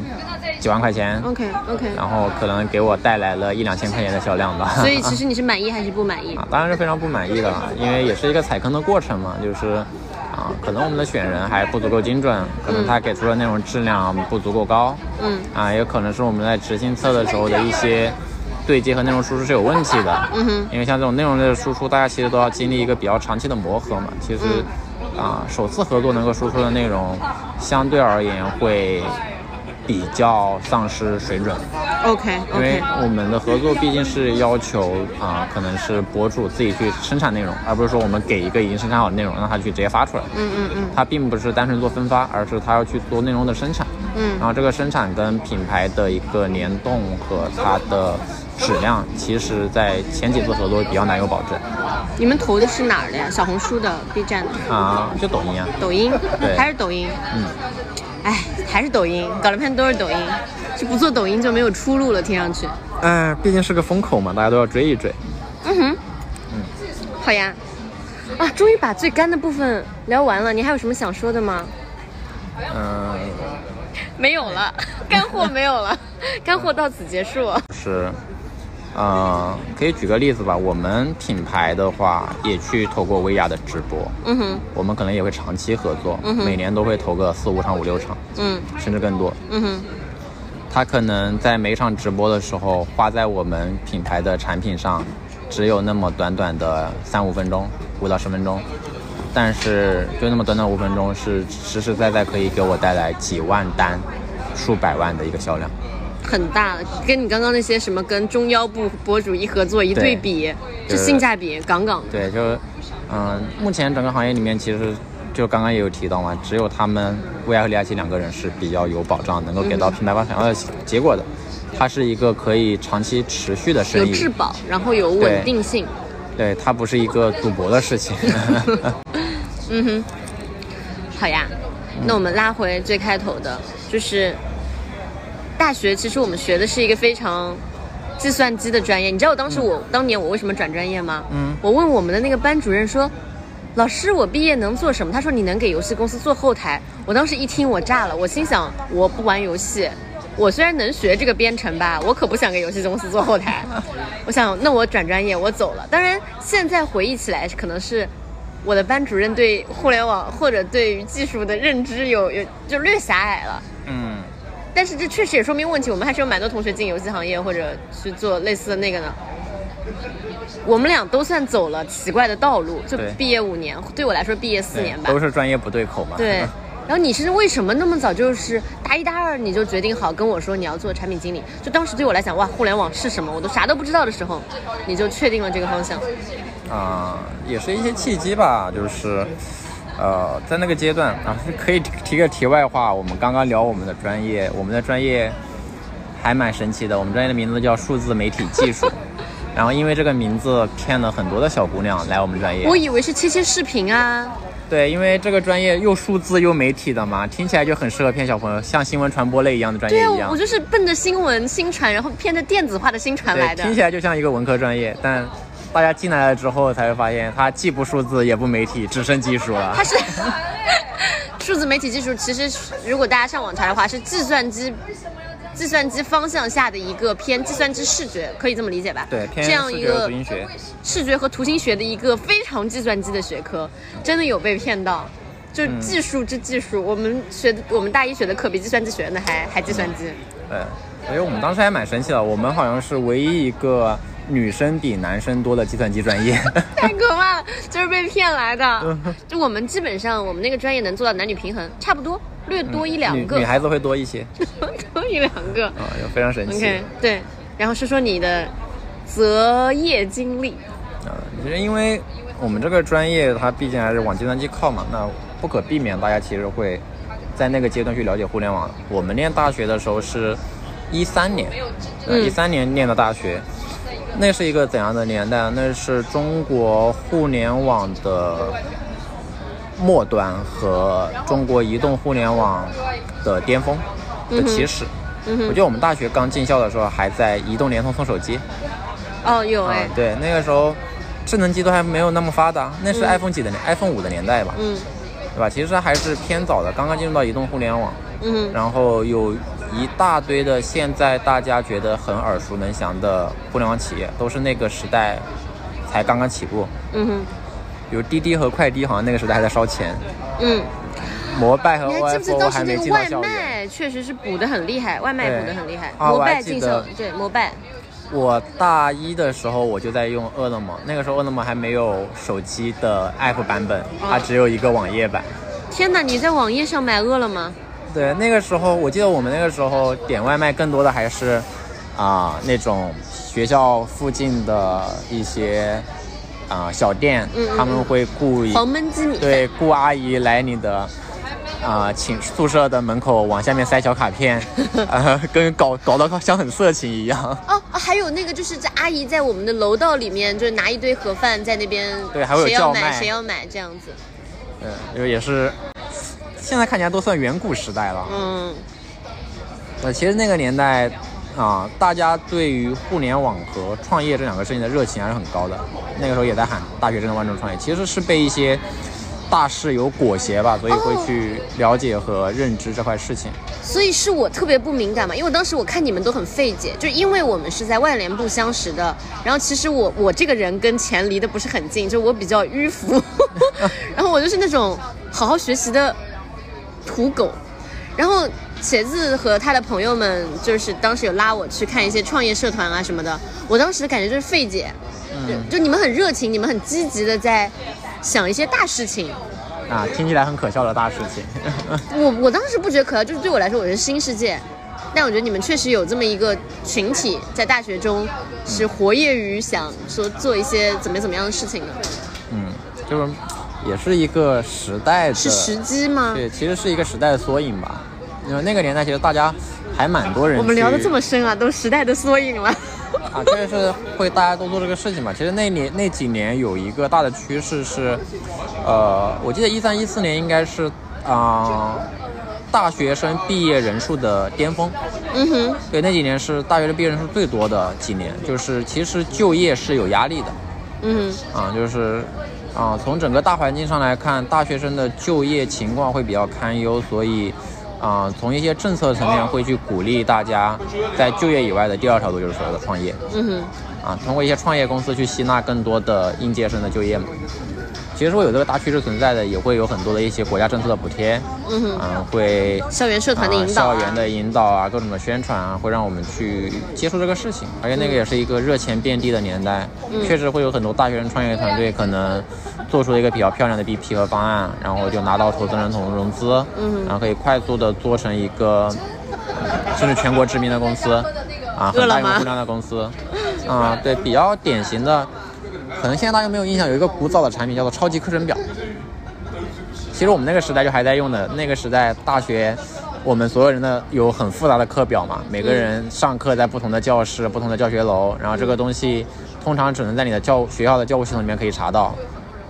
几万块钱，OK OK，然后可能给我带来了一两千块钱的销量吧。所以 其实你是满意还是不满意？啊，当然是非常不满意的了，因为也是一个踩坑的过程嘛，就是啊，可能我们的选人还不足够精准，可能他给出的内容质量不足够高，嗯啊，也可能是我们在执行测的时候的一些对接和内容输出是有问题的。嗯哼，因为像这种内容类的输出，大家其实都要经历一个比较长期的磨合嘛。其实，嗯啊，首次合作能够输出的内容，相对而言会比较丧失水准，OK 因为我们的合作毕竟是要求啊，可能是博主自己去生产内容，而不是说我们给一个已经生产好的内容让他去直接发出来。嗯嗯嗯。他并不是单纯做分发，而是他要去做内容的生产。嗯。然后这个生产跟品牌的一个联动和它的质量，其实在前几次合作比较难有保证。你们投的是哪儿的呀？小红书的、B 站的、啊，就抖音啊，抖音？对，还是抖音？嗯，哎，还是抖音，搞了半天都是抖音，就不做抖音就没有出路了，听上去。哎，毕竟是个风口嘛，大家都要追一追。嗯哼，嗯，好呀。啊，终于把最干的部分聊完了，你还有什么想说的吗？嗯，没有了，干货没有了，干货到此结束。是，呃，可以举个例子吧。我们品牌的话，也去投过薇娅的直播，嗯哼，我们可能也会长期合作，嗯每年都会投个四五场、五六场，嗯甚至更多。嗯哼，他可能在每场直播的时候，花在我们品牌的产品上，只有那么短短的三五分钟，五到十分钟，但是就那么短短五分钟，是实实在在可以给我带来几万单、数百万的一个销量。很大了，跟你刚刚那些什么跟中腰部博主一合作一对比，这就是性价比杠杠的。对，就嗯、目前整个行业里面，其实就刚刚也有提到嘛，只有他们薇娅和李佳琦两个人是比较有保障，能够给到品牌方想要的结果的。它是一个可以长期持续的生意，有质保，然后有稳定性。对，它不是一个赌博的事情。嗯哼，好呀，那我们拉回最开头的，就是大学其实我们学的是一个非常计算机的专业。你知道我当时我、当年我为什么转专业吗？嗯我问我们的那个班主任说，老师，我毕业能做什么？他说你能给游戏公司做后台。我当时一听我炸了，我心想我不玩游戏，我虽然能学这个编程吧，我可不想给游戏公司做后台。我想那我转专业，我走了。当然现在回忆起来，可能是我的班主任对互联网或者对于技术的认知有有就略狭隘了。嗯，但是这确实也说明问题，我们还是有蛮多同学进游戏行业或者去做类似的那个呢。我们俩都算走了奇怪的道路，就毕业五年，对我来说毕业四年吧都。是专业不对口嘛。对，然后你是为什么那么早就是大一大二你就决定好跟我说你要做产品经理？就当时对我来讲，哇，互联网是什么，我都啥都不知道的时候，你就确定了这个方向。啊、也是一些契机吧，就是，呃，在那个阶段啊，可以提个题外话，我们刚刚聊我们的专业，我们的专业还蛮神奇的，我们专业的名字叫数字媒体技术，然后因为这个名字骗了很多的小姑娘来我们专业。我，以为是切切视频啊，对，因为这个专业又数字又媒体的嘛，听起来就很适合骗小朋友，像新闻传播类一样的专业一样。我我，就是奔着新闻新传，然后偏着电子化的新传来对，的。听。起来就像一个文科专业，但大家进来了之后才会发现，它既不数字也不媒体，只剩技术了。它是 数字媒体技术，其实如果大家上网查的话，是计算机计算机方向下的一个偏计算机视觉，可以这么理解吧？对，偏这样一个。视觉和图形学的一个非常计算机的学科，真的有被骗到。就嗯技术之技术，我们学的我们大一学的课比计算机学院的还还计算机。对，所以我们当时还蛮神奇的，我们好像是唯一一个女生比男生多的计算机专业。太可怕了，就是被骗来的。嗯就我们基本上，我们那个专业能做到男女平衡，差不多，略多一两个，女女孩子会多一些 多一两个。啊，就非常神奇。OK，对，然后说说你的择业经历。啊，其实因为我们这个专业它毕竟还是往计算机靠嘛，那不可避免，大家其实会在那个阶段去了解互联网。我们念大学的时候是一三年，嗯一三年念的大学，那是一个怎样的年代？那是中国互联网的末端和中国移动互联网的巅峰的起始。嗯哼，我记得我们大学刚进校的时候，还在移动、联通送手机。哦，有啊哎，，对，那个时候智能机都还没有那么发达，那是嗯 iPhone 几的年、iPhone 五的年代吧，嗯对吧？其实还是偏早的，刚刚进入到移动互联网，嗯，然后有一大堆的现在大家觉得很耳熟能详的互联网企业，都是那个时代才刚刚起步，嗯哼，比如滴滴和快滴，好像那个时代还在烧钱，嗯。摩拜和 OFO 还没进到校园。卖确实是补的很厉害，外卖补的很厉害，啊摩拜进校对摩拜，我大一的时候我就在用饿了么，那个时候饿了么还没有手机的 App 版本，它只有一个网页版。天哪！你在网页上买饿了么？对，那个时候我记得我们那个时候点外卖更多的还是啊、那种学校附近的一些啊、小店，嗯嗯他们会雇一黄焖鸡。对雇阿姨来你的啊寝宿舍的门口往下面塞小卡片，呃，跟搞搞得像很色情一样。哦，啊还有那个就是在阿姨在我们的楼道里面，就是拿一堆盒饭在那边，对还会有谁要买叫卖谁要买这样子。嗯，因为也是现在看起来都算远古时代了。嗯呃，其实那个年代啊，大家对于互联网和创业这两个事情的热情还是很高的。那个时候也在喊大学生的万众创业，其实是被一些大势有裹挟吧，所以会去了解和认知这块事情。所以是我特别不敏感嘛，因为当时我看你们都很费解，就因为我们是在外联部相识的，然后其实我我这个人跟钱离得不是很近，就我比较迂腐，然后我就是那种好好学习的土狗，然后茄子和他的朋友们就是当时有拉我去看一些创业社团啊什么的，我当时感觉就是费解，就就你们很热情，你们很积极的在想一些大事情，啊，听起来很可笑的大事情。我我当时不觉得可笑，就是对我来说我是新世界，但我觉得你们确实有这么一个群体，在大学中是活跃于想说做一些怎么怎么样的事情的，嗯，就是也是一个时代的，是时机吗？对，其实是一个时代的缩影吧。因为那个年代其实大家还蛮多人，我们聊得这么深啊，都时代的缩影了。啊，确实是会大家都做这个事情嘛。其实那年那几年有一个大的趋势是，呃，我记得一三一四年应该是啊、大学生毕业人数的巅峰。嗯哼，对，那几年是大学生毕业人数最多的几年，就是其实就业是有压力的嗯哼，啊，就是啊，从整个大环境上来看，大学生的就业情况会比较堪忧，所以啊，从一些政策层面会去鼓励大家在就业以外的第二条路就是所谓的创业。嗯哼，啊，通过一些创业公司去吸纳更多的应届生的就业嘛。其实会有这个大趋势存在的，也会有很多的一些国家政策的补贴，嗯会校园社团的引导、啊，校园的引导啊，各种的宣传啊，会让我们去接触这个事情。而且那个也是一个热钱遍地的年代，嗯确实会有很多大学生创业团队可能做出了一个比较漂亮的 BP 和方案，然后就拿到投资人投融资，嗯然后可以快速的做成一个甚至全国知名的公司，啊，很大用户量的公司，啊，对，比较典型的。可能现在大家没有印象，有一个古早的产品叫做超级课程表。其实我们那个时代就还在用的，那个时代大学，我们所有人的有很复杂的课表嘛，每个人上课在不同的教室、不同的教学楼，然后这个东西通常只能在你的教学校的教务系统里面可以查到，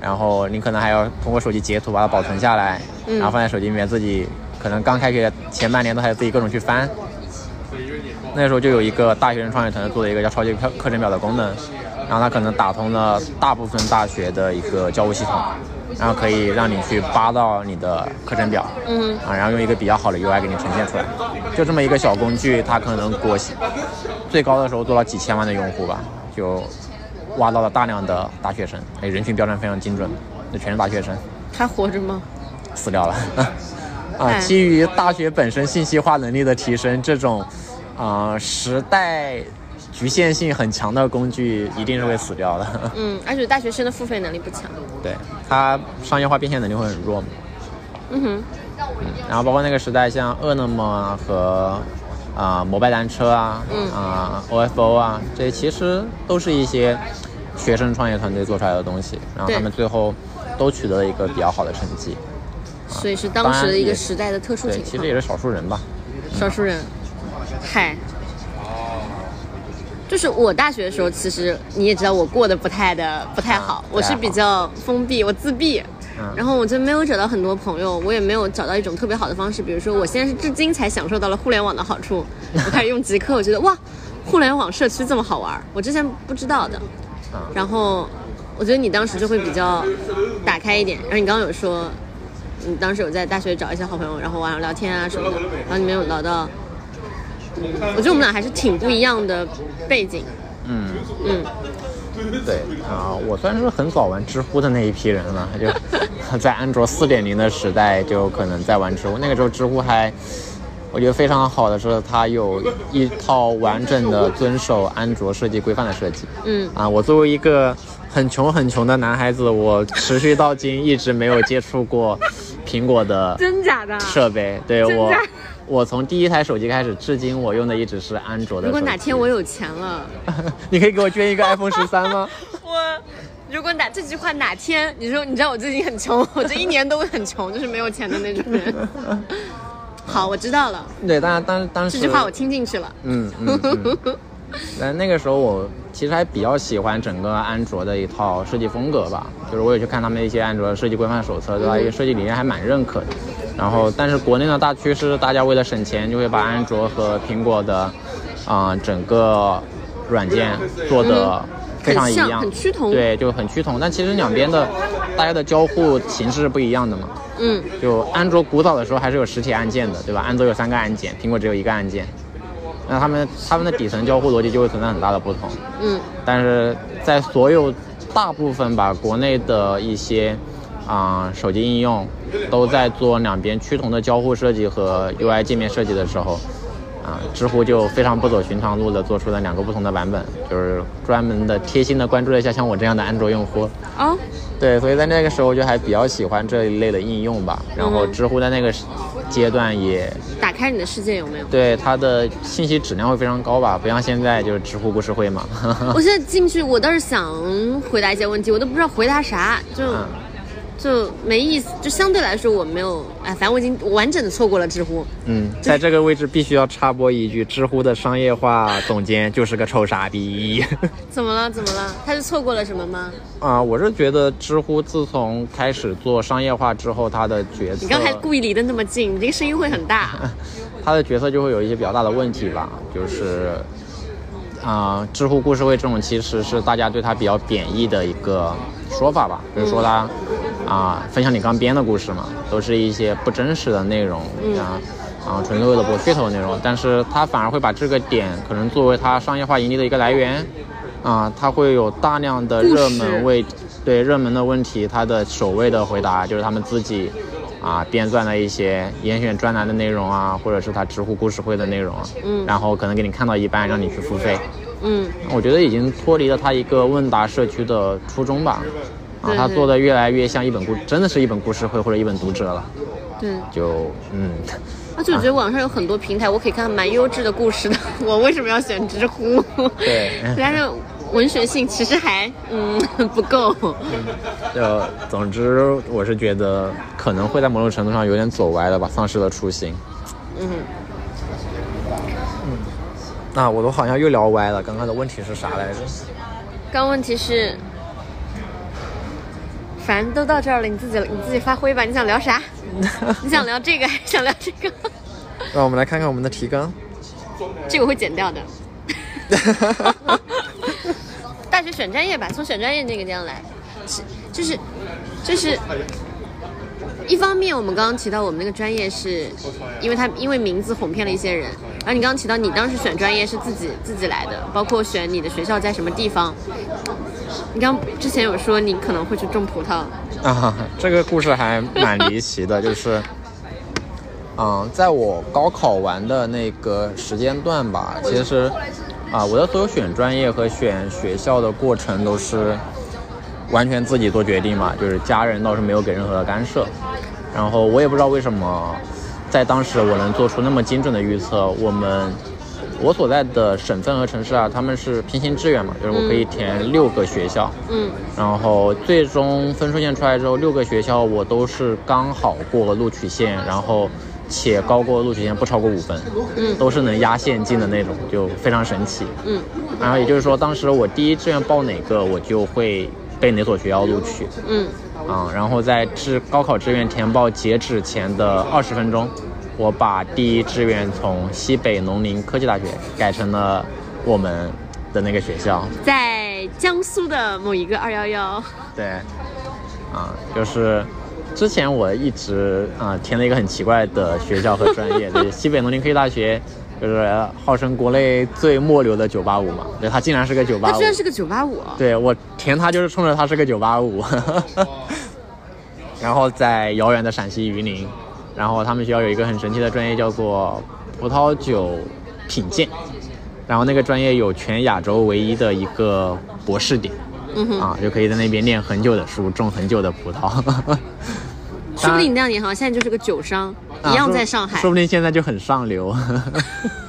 然后你可能还要通过手机截图把它保存下来，然后放在手机里面自己可能刚开学前半年都还自己各种去翻。那时候就有一个大学生创业团队做的一个叫超级课课程表的功能，然后它可能打通了大部分大学的一个教务系统，然后可以让你去扒到你的课程表，嗯啊，然后用一个比较好的 UI 给你呈现出来，就这么一个小工具，它可能国最高的时候做到几千万的用户吧，就挖到了大量的大学生，哎，人群标准非常精准，那全是大学生，还活着吗？死掉了。啊，哎基于大学本身信息化能力的提升，这种啊、时代局限性很强的工具一定是会死掉的。嗯，而且大学生的付费能力不强。对，它商业化变现能力会很弱嘛。嗯哼，然后包括那个时代，像饿了么啊和啊、摩拜单车啊，嗯啊、OFO 啊，这些其实都是一些学生创业团队做出来的东西，然后他们最后都取得了一个比较好的成绩。所以是当时的一个时代的特殊，情况对其实。也是少数人吧。少数人，嗨，就是我大学的时候，其实你也知道，我过得不太的不太好，我是比较封闭，我自闭。嗯然后我就没有找到很多朋友，我也没有找到一种特别好的方式。比如说，我现在是至今才享受到了互联网的好处。我开始用极客，我觉得哇，互联网社区这么好玩，我之前不知道的。嗯然后我觉得你当时就会比较打开一点。然后你刚刚有说，你当时有在大学找一些好朋友，然后晚上聊天啊什么的，然后你没有聊到，嗯，我觉得我们俩还是挺不一样的背景。嗯。嗯，对啊、我算是很早玩知乎的那一批人了，就 在安卓四点零的时代，就可能在玩知乎。那个时候知乎还，我觉得非常好的是，它有一套完整的遵守安卓设计规范的设计。嗯啊，我作为一个很穷很穷的男孩子，我持续到今一直没有接触过苹果的 真假的？设备。对我我从第一台手机开始，至今我用的一直是安卓的。如果哪天我有钱了，你可以给我捐一个 iPhone 十三吗？我如果哪这句话哪天你说你知道我最近很穷，我这一年都很穷，就是没有钱的那种人。好，我知道了，对，当然当当时这句话我听进去了。嗯嗯嗯。但那个时候我其实还比较喜欢整个安卓的一套设计风格吧，就是我有去看他们一些安卓设计规范手册，对吧？一个设计理念还蛮认可的。然后，但是国内的大趋势，大家为了省钱，就会把安卓和苹果的啊、整个软件做的非常一样，很趋同对，就很趋同。但其实两边的大家的交互形式是不一样的嘛。嗯，就安卓古早的时候还是有实体按键的，对吧？安卓有三个按键，苹果只有一个按键。那他们他们的底层交互逻辑就会存在很大的不同。嗯，但是在所有大部分吧，国内的一些啊、手机应用都在做两边趋同的交互设计和 UI 界面设计的时候，啊、知乎就非常不走寻常路的做出了两个不同的版本，就是专门的贴心的关注了一下像我这样的安卓用户。哦，对，所以在那个时候就还比较喜欢这一类的应用吧。然后嗯知乎在那个时阶段也打开你的世界有没有？对它的信息质量会非常高吧，不像现在就是知乎故事会嘛。我现在进去，我倒是想回答一些问题，我都不知道回答啥，就、嗯就没意思。就相对来说，我没有，哎，反正我已经完整的错过了知乎。嗯，在这个位置必须要插播一句，知乎的商业化总监就是个臭傻逼。怎么了？怎么了？他是错过了什么吗？啊，我是觉得知乎自从开始做商业化之后，他的角色，你刚才故意离得那么近，你这个声音会很大。他的角色就会有一些比较大的问题吧，就是，啊、知乎故事会这种其实是大家对他比较贬义的一个说法吧，比如说他啊、分享你刚编的故事嘛，都是一些不真实的内容啊。啊，纯粹为了博噱头的内容，但是他反而会把这个点可能作为他商业化盈利的一个来源，啊，他会有大量的热门为对热门的问题，他的首位的回答就是他们自己啊编撰的一些严选专栏的内容啊，或者是他知乎故事会的内容啊，嗯。然后可能给你看到一半，让你去付费，嗯，我觉得已经脱离了他一个问答社区的初衷吧，啊他做的越来越像一本故，真的是一本故事会或者一本读者了，对。就嗯，而且我觉得网上有很多平台，我可以看到蛮优质的故事的。我为什么要选知乎？对 但是文学性其实还嗯不够。就总之我是觉得可能会在某种程度上有点走歪了吧，丧失了初心。嗯，那、我都好像又聊歪了，刚刚的问题是啥来着？刚问题是，反正都到这儿了，你自己你自己发挥吧。你想聊啥？你想聊这个还是想聊这个？让我们来看看我们的提纲。这个我会剪掉的。大学选专业吧，从选专业那个地方来，是就是就是，一方面我们刚刚提到我们那个专业是，因为它因为名字哄骗了一些人，然后你刚刚提到你当时选专业是自己自己来的，包括选你的学校在什么地方。你刚之前有说你可能会去种葡萄，啊，这个故事还蛮离奇的，就是，嗯，在我高考完的那个时间段吧，其实，啊，我的所有选专业和选学校的过程都是完全自己做决定嘛，就是家人倒是没有给任何的干涉，然后我也不知道为什么，在当时我能做出那么精准的预测，我们。我所在的省份和城市啊，他们是平行志愿嘛，就是我可以填六个学校，嗯。然后最终分数线出来之后，六个学校我都是刚好过录取线，然后且高过录取线不超过五分，嗯。都是能压线进的那种，就非常神奇。嗯。然后也就是说，当时我第一志愿报哪个，我就会被哪所学校录取。嗯。啊、然后在志高考志愿填报截止前的二十分钟，我把第一志愿从西北农林科技大学改成了我们的那个学校。在江苏的某一个二幺幺，对，啊，就是之前我一直啊填了一个很奇怪的学校和专业，就是西北农林科技大学，就是号称国内最末流的九八五嘛，对，它竟然是个九八五。它居然是个九八五，对我填它就是冲着它是个985，然后在遥远的陕西榆林，然后他们学校有一个很神奇的专业叫做葡萄酒品鉴，然后那个专业有全亚洲唯一的一个博士点。嗯，啊，就可以在那边念很久的书，种很久的葡萄。说不定你那样也好，现在就是个酒商，一样在上海啊说，说不定现在就很上流，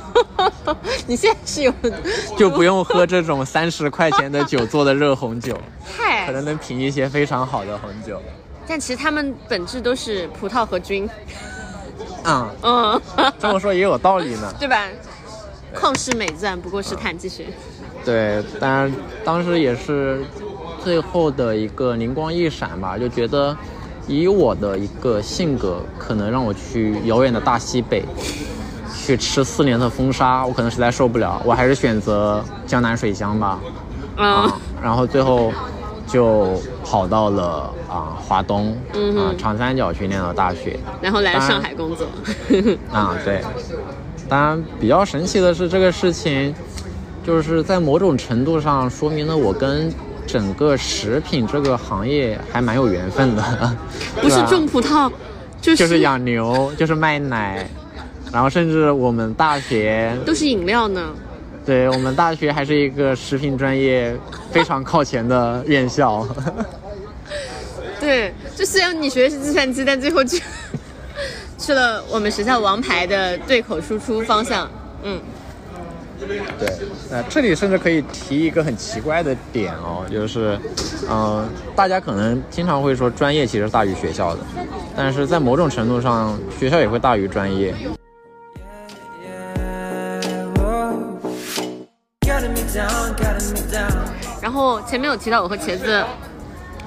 你现在是有，就不用喝这种三十块钱的酒做的热红酒，可，能能品一些非常好的红酒。但其实他们本质都是葡萄和菌，嗯，嗯，这么说也有道理呢。对吧？旷世美赞不过是碳，继续。对，当然当时也是最后的一个灵光一闪吧，就觉得以我的一个性格，可能让我去遥远的大西北去吃四年的风沙，我可能实在受不了，我还是选择江南水乡吧。嗯啊，然后最后就跑到了啊华东啊长三角去念了大学。然后来上海工作，啊，对。当然，比较神奇的是，这个事情就是在某种程度上说明了我跟整个食品这个行业还蛮有缘分的。不是种葡萄，就是就是养牛，就是卖奶，然后甚至我们大学，都是饮料呢。对我们大学还是一个食品专业非常靠前的院校。对，就虽然你学的是计算机，但最后去 去了我们学校王牌的对口输出方向。嗯，对，呃，这里甚至可以提一个很奇怪的点哦，就是，嗯、大家可能经常会说专业其实大于学校的，但是在某种程度上，学校也会大于专业。然后前面有提到我和茄子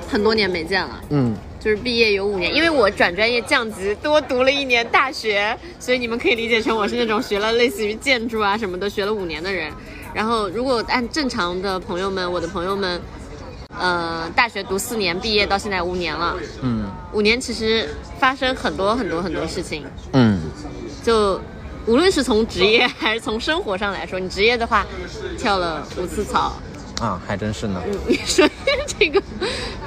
很多年没见了。嗯，就是毕业有五年，因为我转专业降级，多读了一年大学，所以你们可以理解成我是那种学了类似于建筑啊什么的，学了五年的人。然后如果按正常的朋友们，我的朋友们，呃，大学读四年，毕业到现在五年了。嗯五年其实发生很多很多很多事情，嗯就无论是从职业还是从生活上来说，你职业的话，跳了五次槽。啊，还真是呢。嗯，你 说一下这个，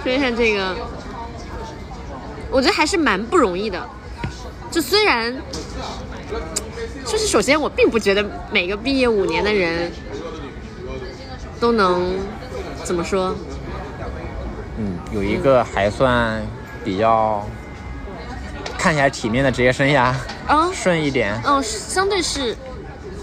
说一下这个，我觉得还是蛮不容易的。就虽然，就是首先我并不觉得每个毕业五年的人都能怎么说，嗯，有一个还算比较看起来体面的职业生涯，啊，顺一点。哦，相对是，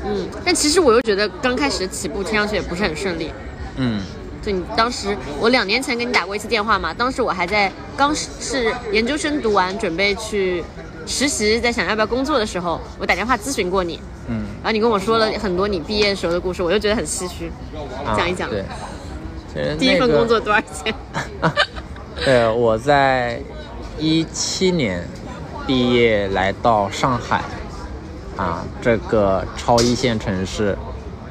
嗯，但其实我又觉得刚开始起步听上去也不是很顺利。嗯就你当时，我两年前跟你打过一次电话嘛，当时我还在刚是研究生读完，准备去实习，在想要不要工作的时候，我打电话咨询过你，嗯，然后你跟我说了很多你毕业时候的故事，我就觉得很唏嘘。啊讲一讲对，第一份工作多少钱？对，我在一七年毕业来到上海，啊，这个超一线城市，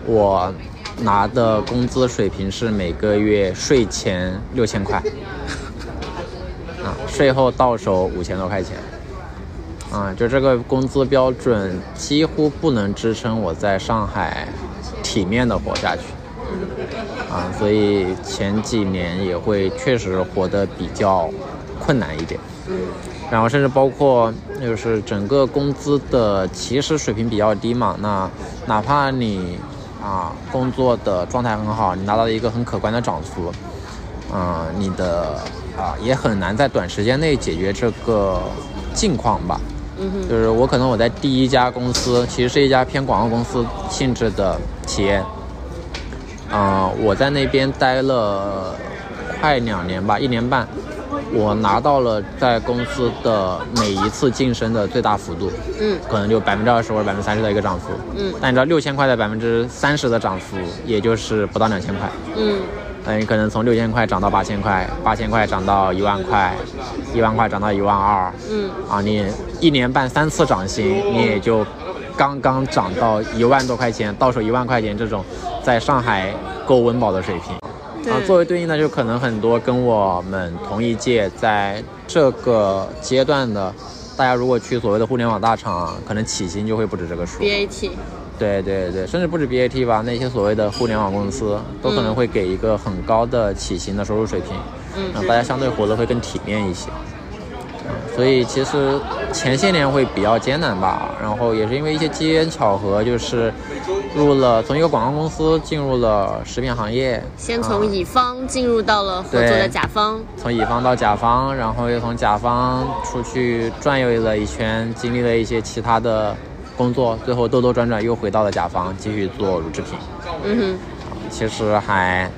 我拿的工资水平是每个月税前六千块，啊，税后到手五千多块钱，啊，就这个工资标准几乎不能支撑我在上海体面的活下去。啊，所以前几年也会确实活得比较困难一点。然后甚至包括就是整个工资的起始水平比较低嘛，那哪怕你啊工作的状态很好，你拿到了一个很可观的涨幅，嗯、你的啊也很难在短时间内解决这个境况吧。就是我可能我在第一家公司，其实是一家偏广告公司性质的企业，嗯、我在那边待了快两年吧，一年半，我拿到了在公司的每一次晋升的最大幅度，嗯。可能就百分之二十或者百分之三十的一个涨幅，嗯。但你知道六千块的百分之三十的涨幅，也就是不到两千块，嗯。嗯，你可能从六千块涨到八千块，八千块涨到一万块，一万块涨到一万二，嗯，啊，你一年半三次涨薪，你也就刚刚涨到一万多块钱，到手一万块钱这种，在上海够温饱的水平。啊，作为对应的，就可能很多跟我们同一届，在这个阶段的，大家如果去所谓的互联网大厂，可能起薪就会不止这个数。，BAT，对对对，甚至不止 BAT 吧，那些所谓的互联网公司都可能会给一个很高的起薪的收入水平，嗯。让大家相对活得会更体面一些。嗯，所以其实前些年会比较艰难吧，然后也是因为一些机缘巧合，就是入了从一个广告公司进入了食品行业，先从啊乙方进入到了合作的甲方，从乙方到甲方，然后又从甲方出去转悠了一圈，经历了一些其他的工作，最后兜兜转转又回到了甲方，继续做乳制品。嗯哼。其实还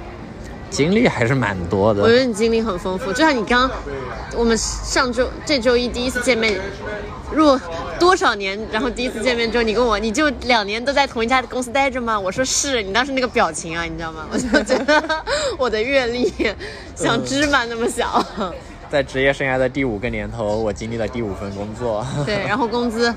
经历还是蛮多的，我觉。得你经历很丰富，就像你刚，我们上周这周一第一次见面，入多少年，然后第一次见面之后，你跟我，你就两年都在同一家公司待着吗？我说是，你当时那个表情啊，你知道吗？我就觉得我的阅历像芝麻那么小，在职业生涯的第五个年头，我经历了第五份工作。对，然后工资，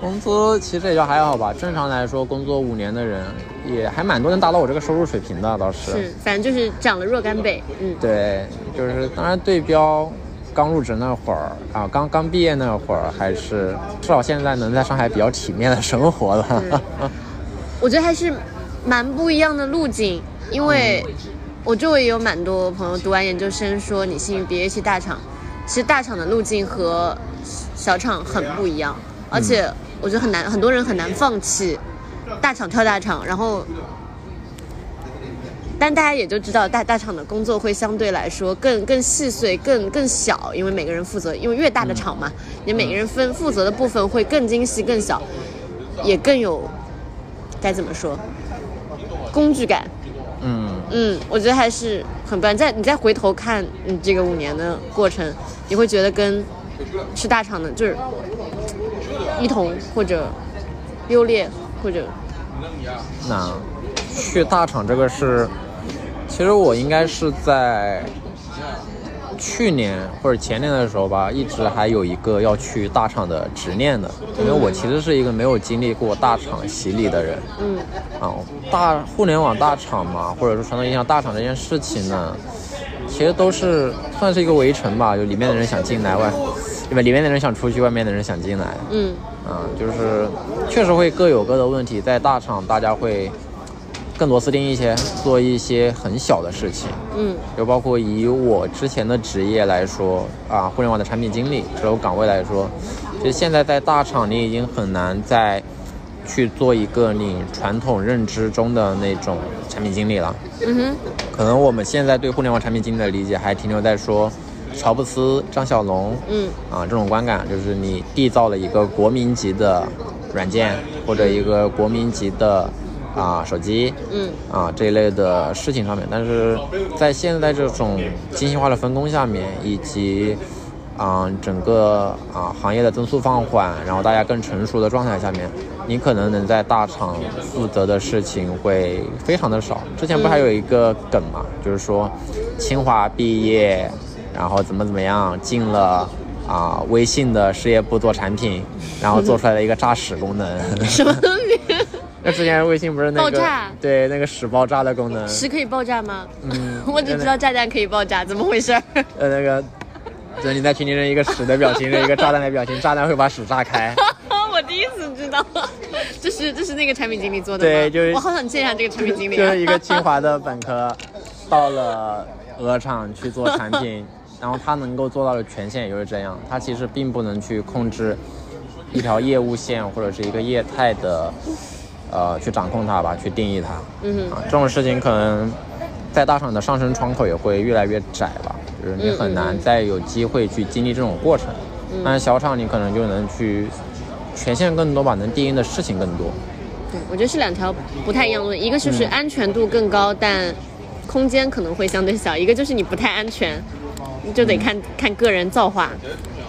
工资其实也就还好吧，正常来说，工作五年的人也还蛮多能达到我这个收入水平的，倒是。是，反正就是涨了若干倍，嗯，对，就是当然对标刚入职那会儿啊，刚刚毕业那会儿，还是至少现在能在上海比较体面的生活了。我觉得还是蛮不一样的路径，因为我周围也有蛮多朋友读完研究生说你幸运毕业去大厂，其实大厂的路径和小厂很不一样，而且我觉得很难，很多人很难放弃大厂跳大厂，然后。但大家也就知道大大厂的工作会相对来说更更细碎、更更小，因为每个人负责，因为越大的厂嘛，你每个人分负责的部分会更精细、更小，也更有该怎么说工具感。嗯，嗯，我觉得还是很棒。再你再回头看你这个五年的过程，你会觉得跟是大厂的，就是一同或者优劣或者那去大厂这个是，其实我应该是在去年或者前年的时候吧，一直还有一个要去大厂的执念的，因为我其实是一个没有经历过大厂洗礼的人。嗯啊，大互联网大厂嘛，或者说传统意义上大厂这件事情呢，其实都是算是一个围城吧，就里面的人想进来，外，对吧？里面的人想出去，外面的人想进来。嗯啊，就是确实会各有各的问题，在大厂大家会更螺丝钉一些，做一些很小的事情，嗯就包括以我之前的职业来说啊，互联网的产品经理这种岗位来说，其实现在在大厂你已经很难再去做一个你传统认知中的那种产品经理了。嗯哼可能我们现在对互联网产品经理的理解还停留在说乔布斯、张小龙，嗯。啊，这种观感就是你缔造了一个国民级的软件或者一个国民级的啊手机，嗯。啊这一类的事情上面，但是在现在这种精细化的分工下面，以及啊整个啊行业的增速放缓，然后大家更成熟的状态下面，你可能能在大厂负责的事情会非常的少。之前不还有一个梗嘛，就是说清华毕业，然后怎么怎么样进了。啊，微信的事业部做产品，然后做出来了一个炸屎功能。什么东西？那之前微信不是那个爆炸对那个屎爆炸的功能，屎可以爆炸吗？嗯 我只知道炸弹可以爆炸，怎么回事儿？呃那个，就是你在群里扔一个屎的表情，扔一个炸弹的表情，炸弹会把屎炸开。我第一次知道，这是这是那个产品经理做的？对就是我好想见一下这个产品经理、啊。就是一个清华的本科，到了鹅厂去做产品，然后它能够做到的权限也就是这样，它其实并不能去控制一条业务线或者是一个业态的，呃，去掌控它吧，去定义它。嗯哼啊，这种事情可能在大厂的上升窗口也会越来越窄吧，就是你很难再有机会去经历这种过程。嗯但是小厂你可能就能去权限更多吧，能定义的事情更多。对，我觉得是两条不太一样的，一个就是安全度更高，但空间可能会相对小；一个就是你不太安全，你就得看、看个人造化。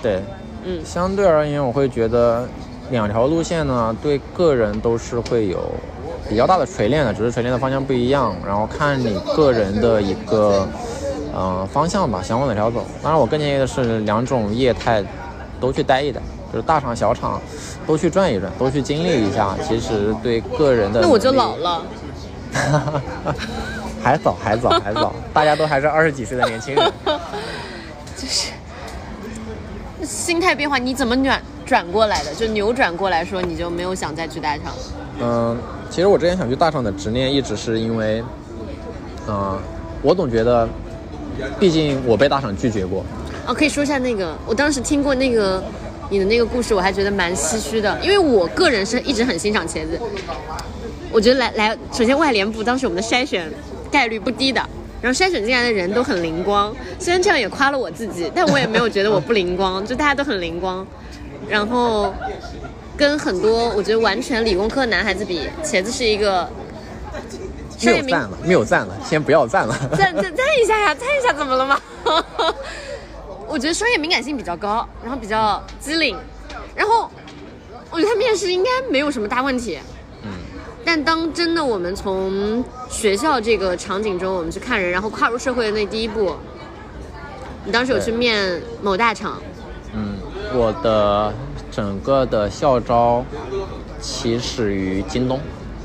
对，嗯。相对而言，我会觉得两条路线呢，对个人都是会有比较大的锤炼的，只是锤炼的方向不一样，然后看你个人的一个呃方向吧，想往哪条走。当然，我更建议的是两种业态都去待一待，就是大厂、小厂都去转一转，都去经历一下，其实对个人的那我就老了，还早，还早，还早，大家都还是二十几岁的年轻人。就是心态变化你怎么转转过来的？就扭转过来说，你就没有想再去大厂。嗯，其实我之前想去大厂的执念，一直是因为，嗯、我总觉得，毕竟我被大厂拒绝过。哦，可以说一下那个，我当时听过那个你的那个故事，我还觉得蛮唏嘘的，因为我个人是一直很欣赏茄子，我觉得来来，首先外联部当时我们的筛选概率不低的，然后筛选进来的人都很灵光，虽然这样也夸了我自己，但我也没有觉得我不灵光，就大家都很灵光，然后跟很多我觉得完全理工科的男孩子比，茄子是一个没有赞了，没有赞了，先不要赞了。赞赞赞一下呀，赞一下怎么了吗？我觉得商业敏感性比较高，然后比较机灵，然后我觉得他面试应该没有什么大问题。嗯，但当真的我们从学校这个场景中，我们去看人，然后跨入社会的那第一步，你当时有去面某大厂，嗯，我的整个的校招起始于京东。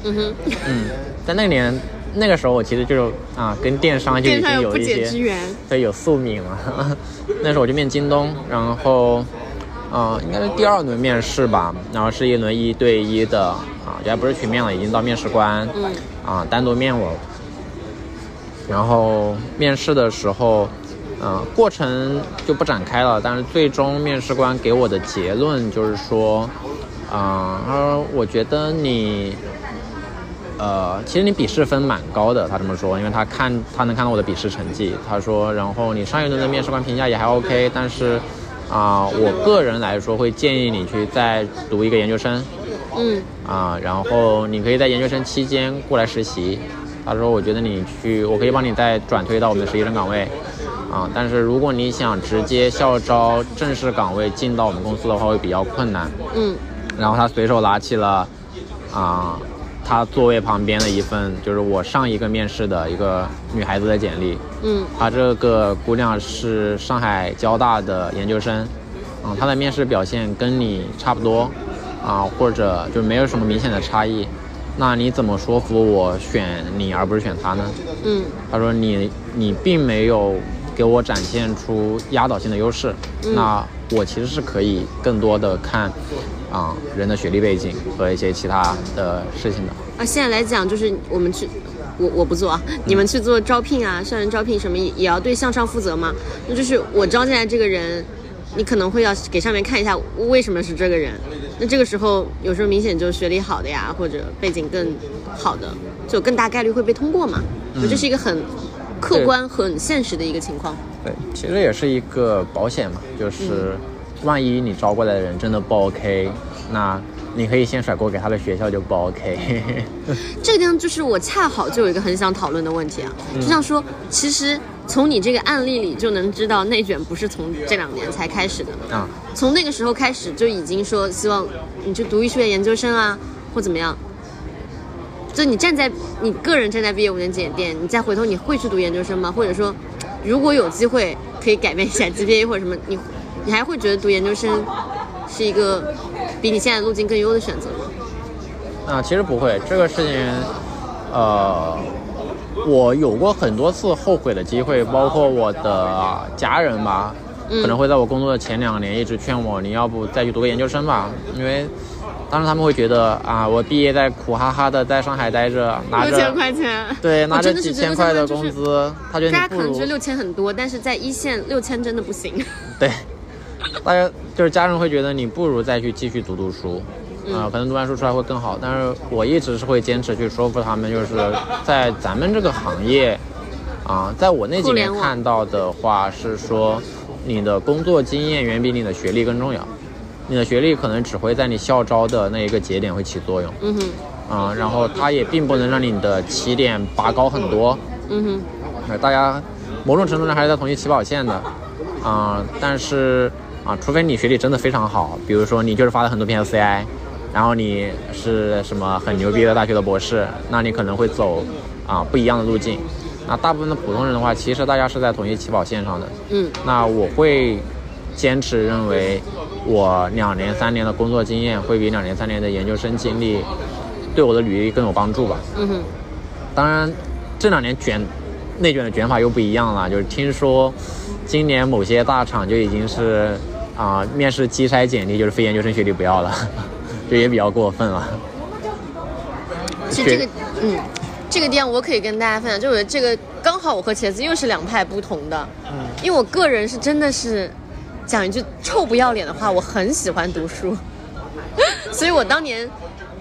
嗯哼，嗯，在那年那个时候，我其实就是啊，跟电商就已经有一些缘。对有宿命了。那时候我就面京东，然后啊、应该是第二轮面试吧，然后是一轮一对一的啊，就还不是群面了，已经到面试官。嗯啊，单独面我。然后面试的时候，呃，过程就不展开了。但是最终面试官给我的结论就是说，啊、他说我觉得你，呃，其实你笔试分蛮高的，他这么说，因为他看他能看到我的笔试成绩。他说，然后你上一轮的面试官评价也还 OK，但是，啊、我个人来说会建议你去再读一个研究生。嗯啊，然后你可以在研究生期间过来实习。他说，我觉得你去，我可以帮你再转推到我们的实习生岗位，啊，但是如果你想直接校招正式岗位进到我们公司的话，会比较困难。嗯然后他随手拿起了啊他座位旁边的一份，就是我上一个面试的一个女孩子的简历。嗯她这个姑娘是上海交大的研究生，嗯，她的面试表现跟你差不多，啊，或者就没有什么明显的差异。那你怎么说服我选你而不是选她呢？嗯她说你你并没有给我展现出压倒性的优势，那我其实是可以更多的看啊、人的学历背景和一些其他的事情的。啊，现在来讲就是我们去，我我不做啊，你们去做招聘啊，校园招聘什么也也要对向上负责嘛。那就是我招进来这个人，你可能会要给上面看一下为什么是这个人。那这个时候有时候明显就是学历好的呀，或者背景更好的，就更大概率会被通过嘛。就这是一个很客观、很现实的一个情况。对，其实也是一个保险嘛，就是万一你招过来的人真的不 OK，那你可以先甩锅给他的学校就不 OK。这个地方就是我恰好就有一个很想讨论的问题啊，就像说，其实从你这个案例里就能知道，内卷不是从这两年才开始的，啊，从那个时候开始就已经说希望你去读医学院研究生啊，或怎么样。就你站在你个人站在毕业五年节点，你再回头你会去读研究生吗？或者说，如果有机会可以改变一下 GPA 或者什么，你你还会觉得读研究生是一个比你现在路径更优的选择吗？啊，其实不会，这个事情，呃，我有过很多次后悔的机会，包括我的家人吧，嗯可能会在我工作的前两年一直劝我，你要不再去读个研究生吧，因为当时他们会觉得啊，我毕业在苦哈哈的在上海待着，拿六千块钱，对拿着几千块的就是工资，他觉得你不如大家可能觉得六千很多，但是在一线六千真的不行。对，大家就是家人会觉得你不如再去继续读读书，啊、嗯可能读完书出来会更好。但是我一直是会坚持去说服他们，就是在咱们这个行业，啊、在我那几年看到的话是说，你的工作经验远比你的学历更重要。你的学历可能只会在你校招的那一个节点会起作用，嗯哼，啊、然后它也并不能让你的起点拔高很多，嗯哼，呃，大家某种程度上还是在同一起跑线的，啊、但是啊、除非你学历真的非常好，比如说你就是发了很多篇 CI，然后你是什么很牛逼的大学的博士，那你可能会走啊、不一样的路径。那大部分的普通人的话，其实大家是在同一起跑线上的。嗯那我会坚持认为，我两年三年的工作经验会比两年三年的研究生经历对我的履历更有帮助吧。嗯哼，当然，这两年卷内卷的卷法又不一样了，就是听说今年某些大厂就已经是啊、面试机筛简历就是非研究生学历不要了，这也比较过分了。其实这个，嗯，这个店我可以跟大家分享，就我觉得这个刚好我和茄子又是两派不同的，嗯，因为我个人是真的是讲一句臭不要脸的话，我很喜欢读书，所以我当年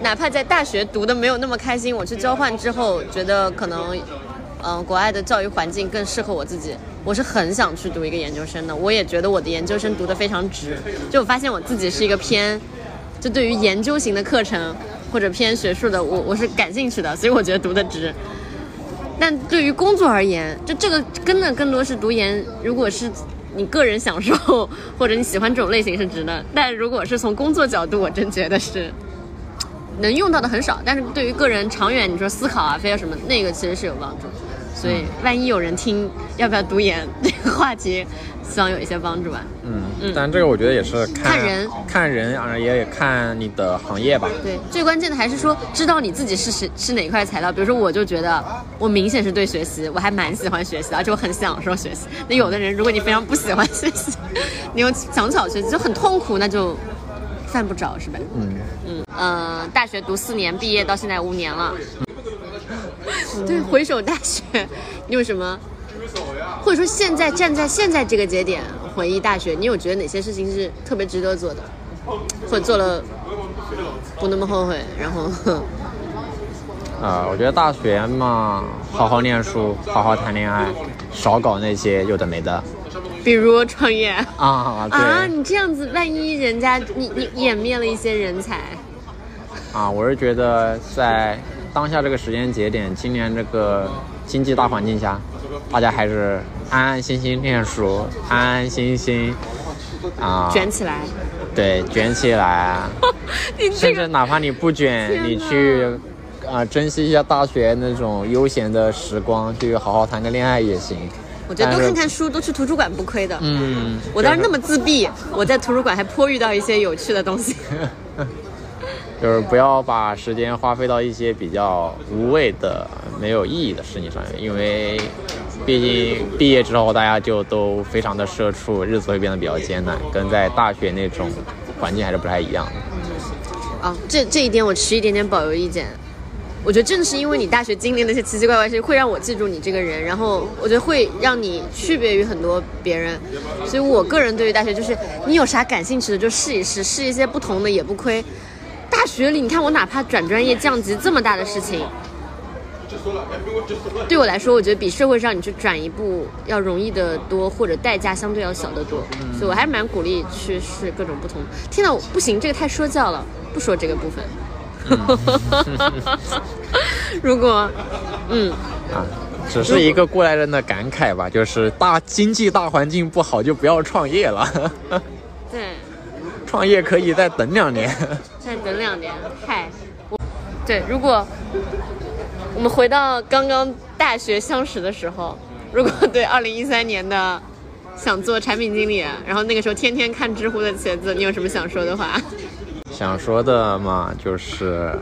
哪怕在大学读的没有那么开心，我去交换之后，觉得可能。嗯，国外的教育环境更适合我自己，我是很想去读一个研究生的。我也觉得我的研究生读得非常值，就我发现我自己是一个偏，就对于研究型的课程或者偏学术的，我我是感兴趣的，所以我觉得读得值。但对于工作而言，就这个真的更多是读研，如果是你个人享受或者你喜欢这种类型是值的，但如果是从工作角度，我真觉得是能用到的很少。但是对于个人长远，你说思考啊，非要什么，那个其实是有帮助。所以万一有人听要不要读研这个话题，希望有一些帮助吧。嗯嗯，但这个我觉得也是看看人看人啊，也看你的行业吧。对，最关键的还是说知道你自己是是是哪块材料。比如说，我就觉得我明显是对学习，我还蛮喜欢学习的，而且我很享受学习。那有的人，如果你非常不喜欢学习，你又想巧学习，就很痛苦，那就犯不着，是吧？嗯，嗯呃，大学读四年，毕业到现在五年了。对，回首大学，你有什么？或者说现在站在现在这个节点回忆大学，你有觉得哪些事情是特别值得做的，或者做了不那么后悔？然后，啊、我觉得大学嘛，好好念书，好好谈恋爱，少搞那些有的没的比如创业啊。啊，你这样子，万一人家你你湮灭了一些人才，啊，我是觉得在当下这个时间节点，今年这个经济大环境下，大家还是安安心心念书，安安心心啊，卷起来。对，卷起来。你这个甚至哪怕你不卷，你去啊珍惜一下大学那种悠闲的时光，去好好谈个恋爱也行。我觉得多看看书，多去图书馆不亏的。嗯，我当时那么自闭，我在图书馆还颇遇到一些有趣的东西。就是不要把时间花费到一些比较无谓的、没有意义的事情上面，因为毕竟毕业之后大家就都非常的社畜，日子会变得比较艰难，跟在大学那种环境还是不太一样的。啊，这这一点我持一点点保留意见。我觉得正是因为你大学经历那些奇奇怪怪的事，会让我记住你这个人，然后我觉得会让你区别于很多别人。所以我个人对于大学就是，你有啥感兴趣的就试一试，试一些不同的也不亏。大学里，你看我哪怕转专业降级这么大的事情，对我来说，我觉得比社会上你去转一步要容易的多，或者代价相对要小得多。所以我还是蛮鼓励去试各种不同。天呐，不行，这个太说教了，不说这个部分。如果，嗯，啊，只是一个过来人的感慨吧，就是大经济大环境不好就不要创业了，对，创业可以再等两年。再等两年，嗨，我，对，如果我们回到刚刚大学相识的时候，如果对二零一三年的想做产品经理，然后那个时候天天看知乎的茄子，你有什么想说的话？想说的嘛，就是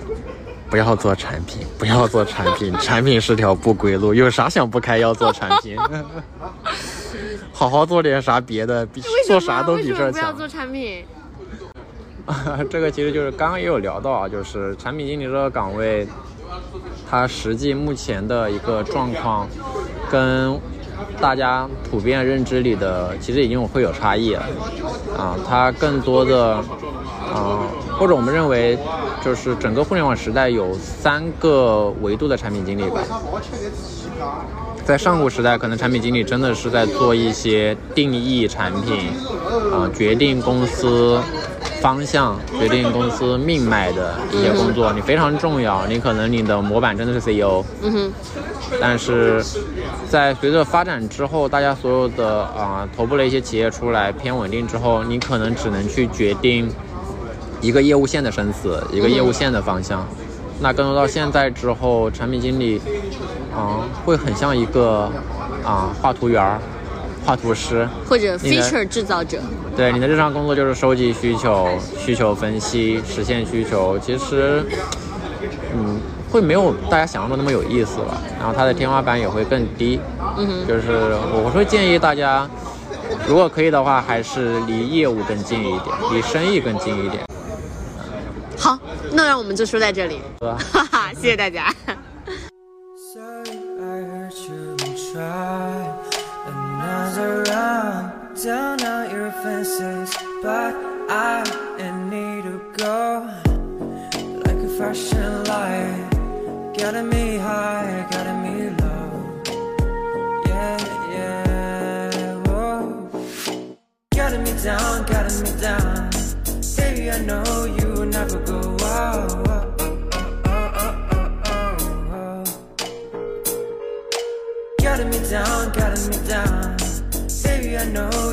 不要做产品，不要做产品，产品是条不归路。有啥想不开要做产品？好好做点啥别的，比做啥都比这儿强。什么不要做产品？这个其实就是刚刚也有聊到啊，就是产品经理这个岗位，它实际目前的一个状况，跟大家普遍认知里的其实已经会有差异了啊。它更多的啊，或者我们认为，就是整个互联网时代有三个维度的产品经理吧。在上古时代，可能产品经理真的是在做一些定义产品，啊、决定公司方向、决定公司命脉的一些工作，你非常重要。你可能你的模板真的是 CEO，嗯哼，但是在随着发展之后，大家所有的啊、头部的一些企业出来偏稳定之后，你可能只能去决定一个业务线的生死，一个业务线的方向。那更多到现在之后，产品经理啊、会很像一个啊、画图员儿、画图师。或者 feature 制造者，对你的日常工作就是收集需求、需求分析、实现需求。其实，嗯，会没有大家想象中那么有意思了。然后它的天花板也会更低。嗯哼，就是我会建议大家，如果可以的话，还是离业务更近一点，离生意更近一点，好，那让我们就说在这里？哈哈，谢谢大家。Sorry I hurt you and try another round down out your fences, but I need to go like a flashing light, getting me high, getting me low. Yeah, yeah, whoa. Getting me down, getting me down. Baby, I know you will never go out. Getting me down, getting me down. I know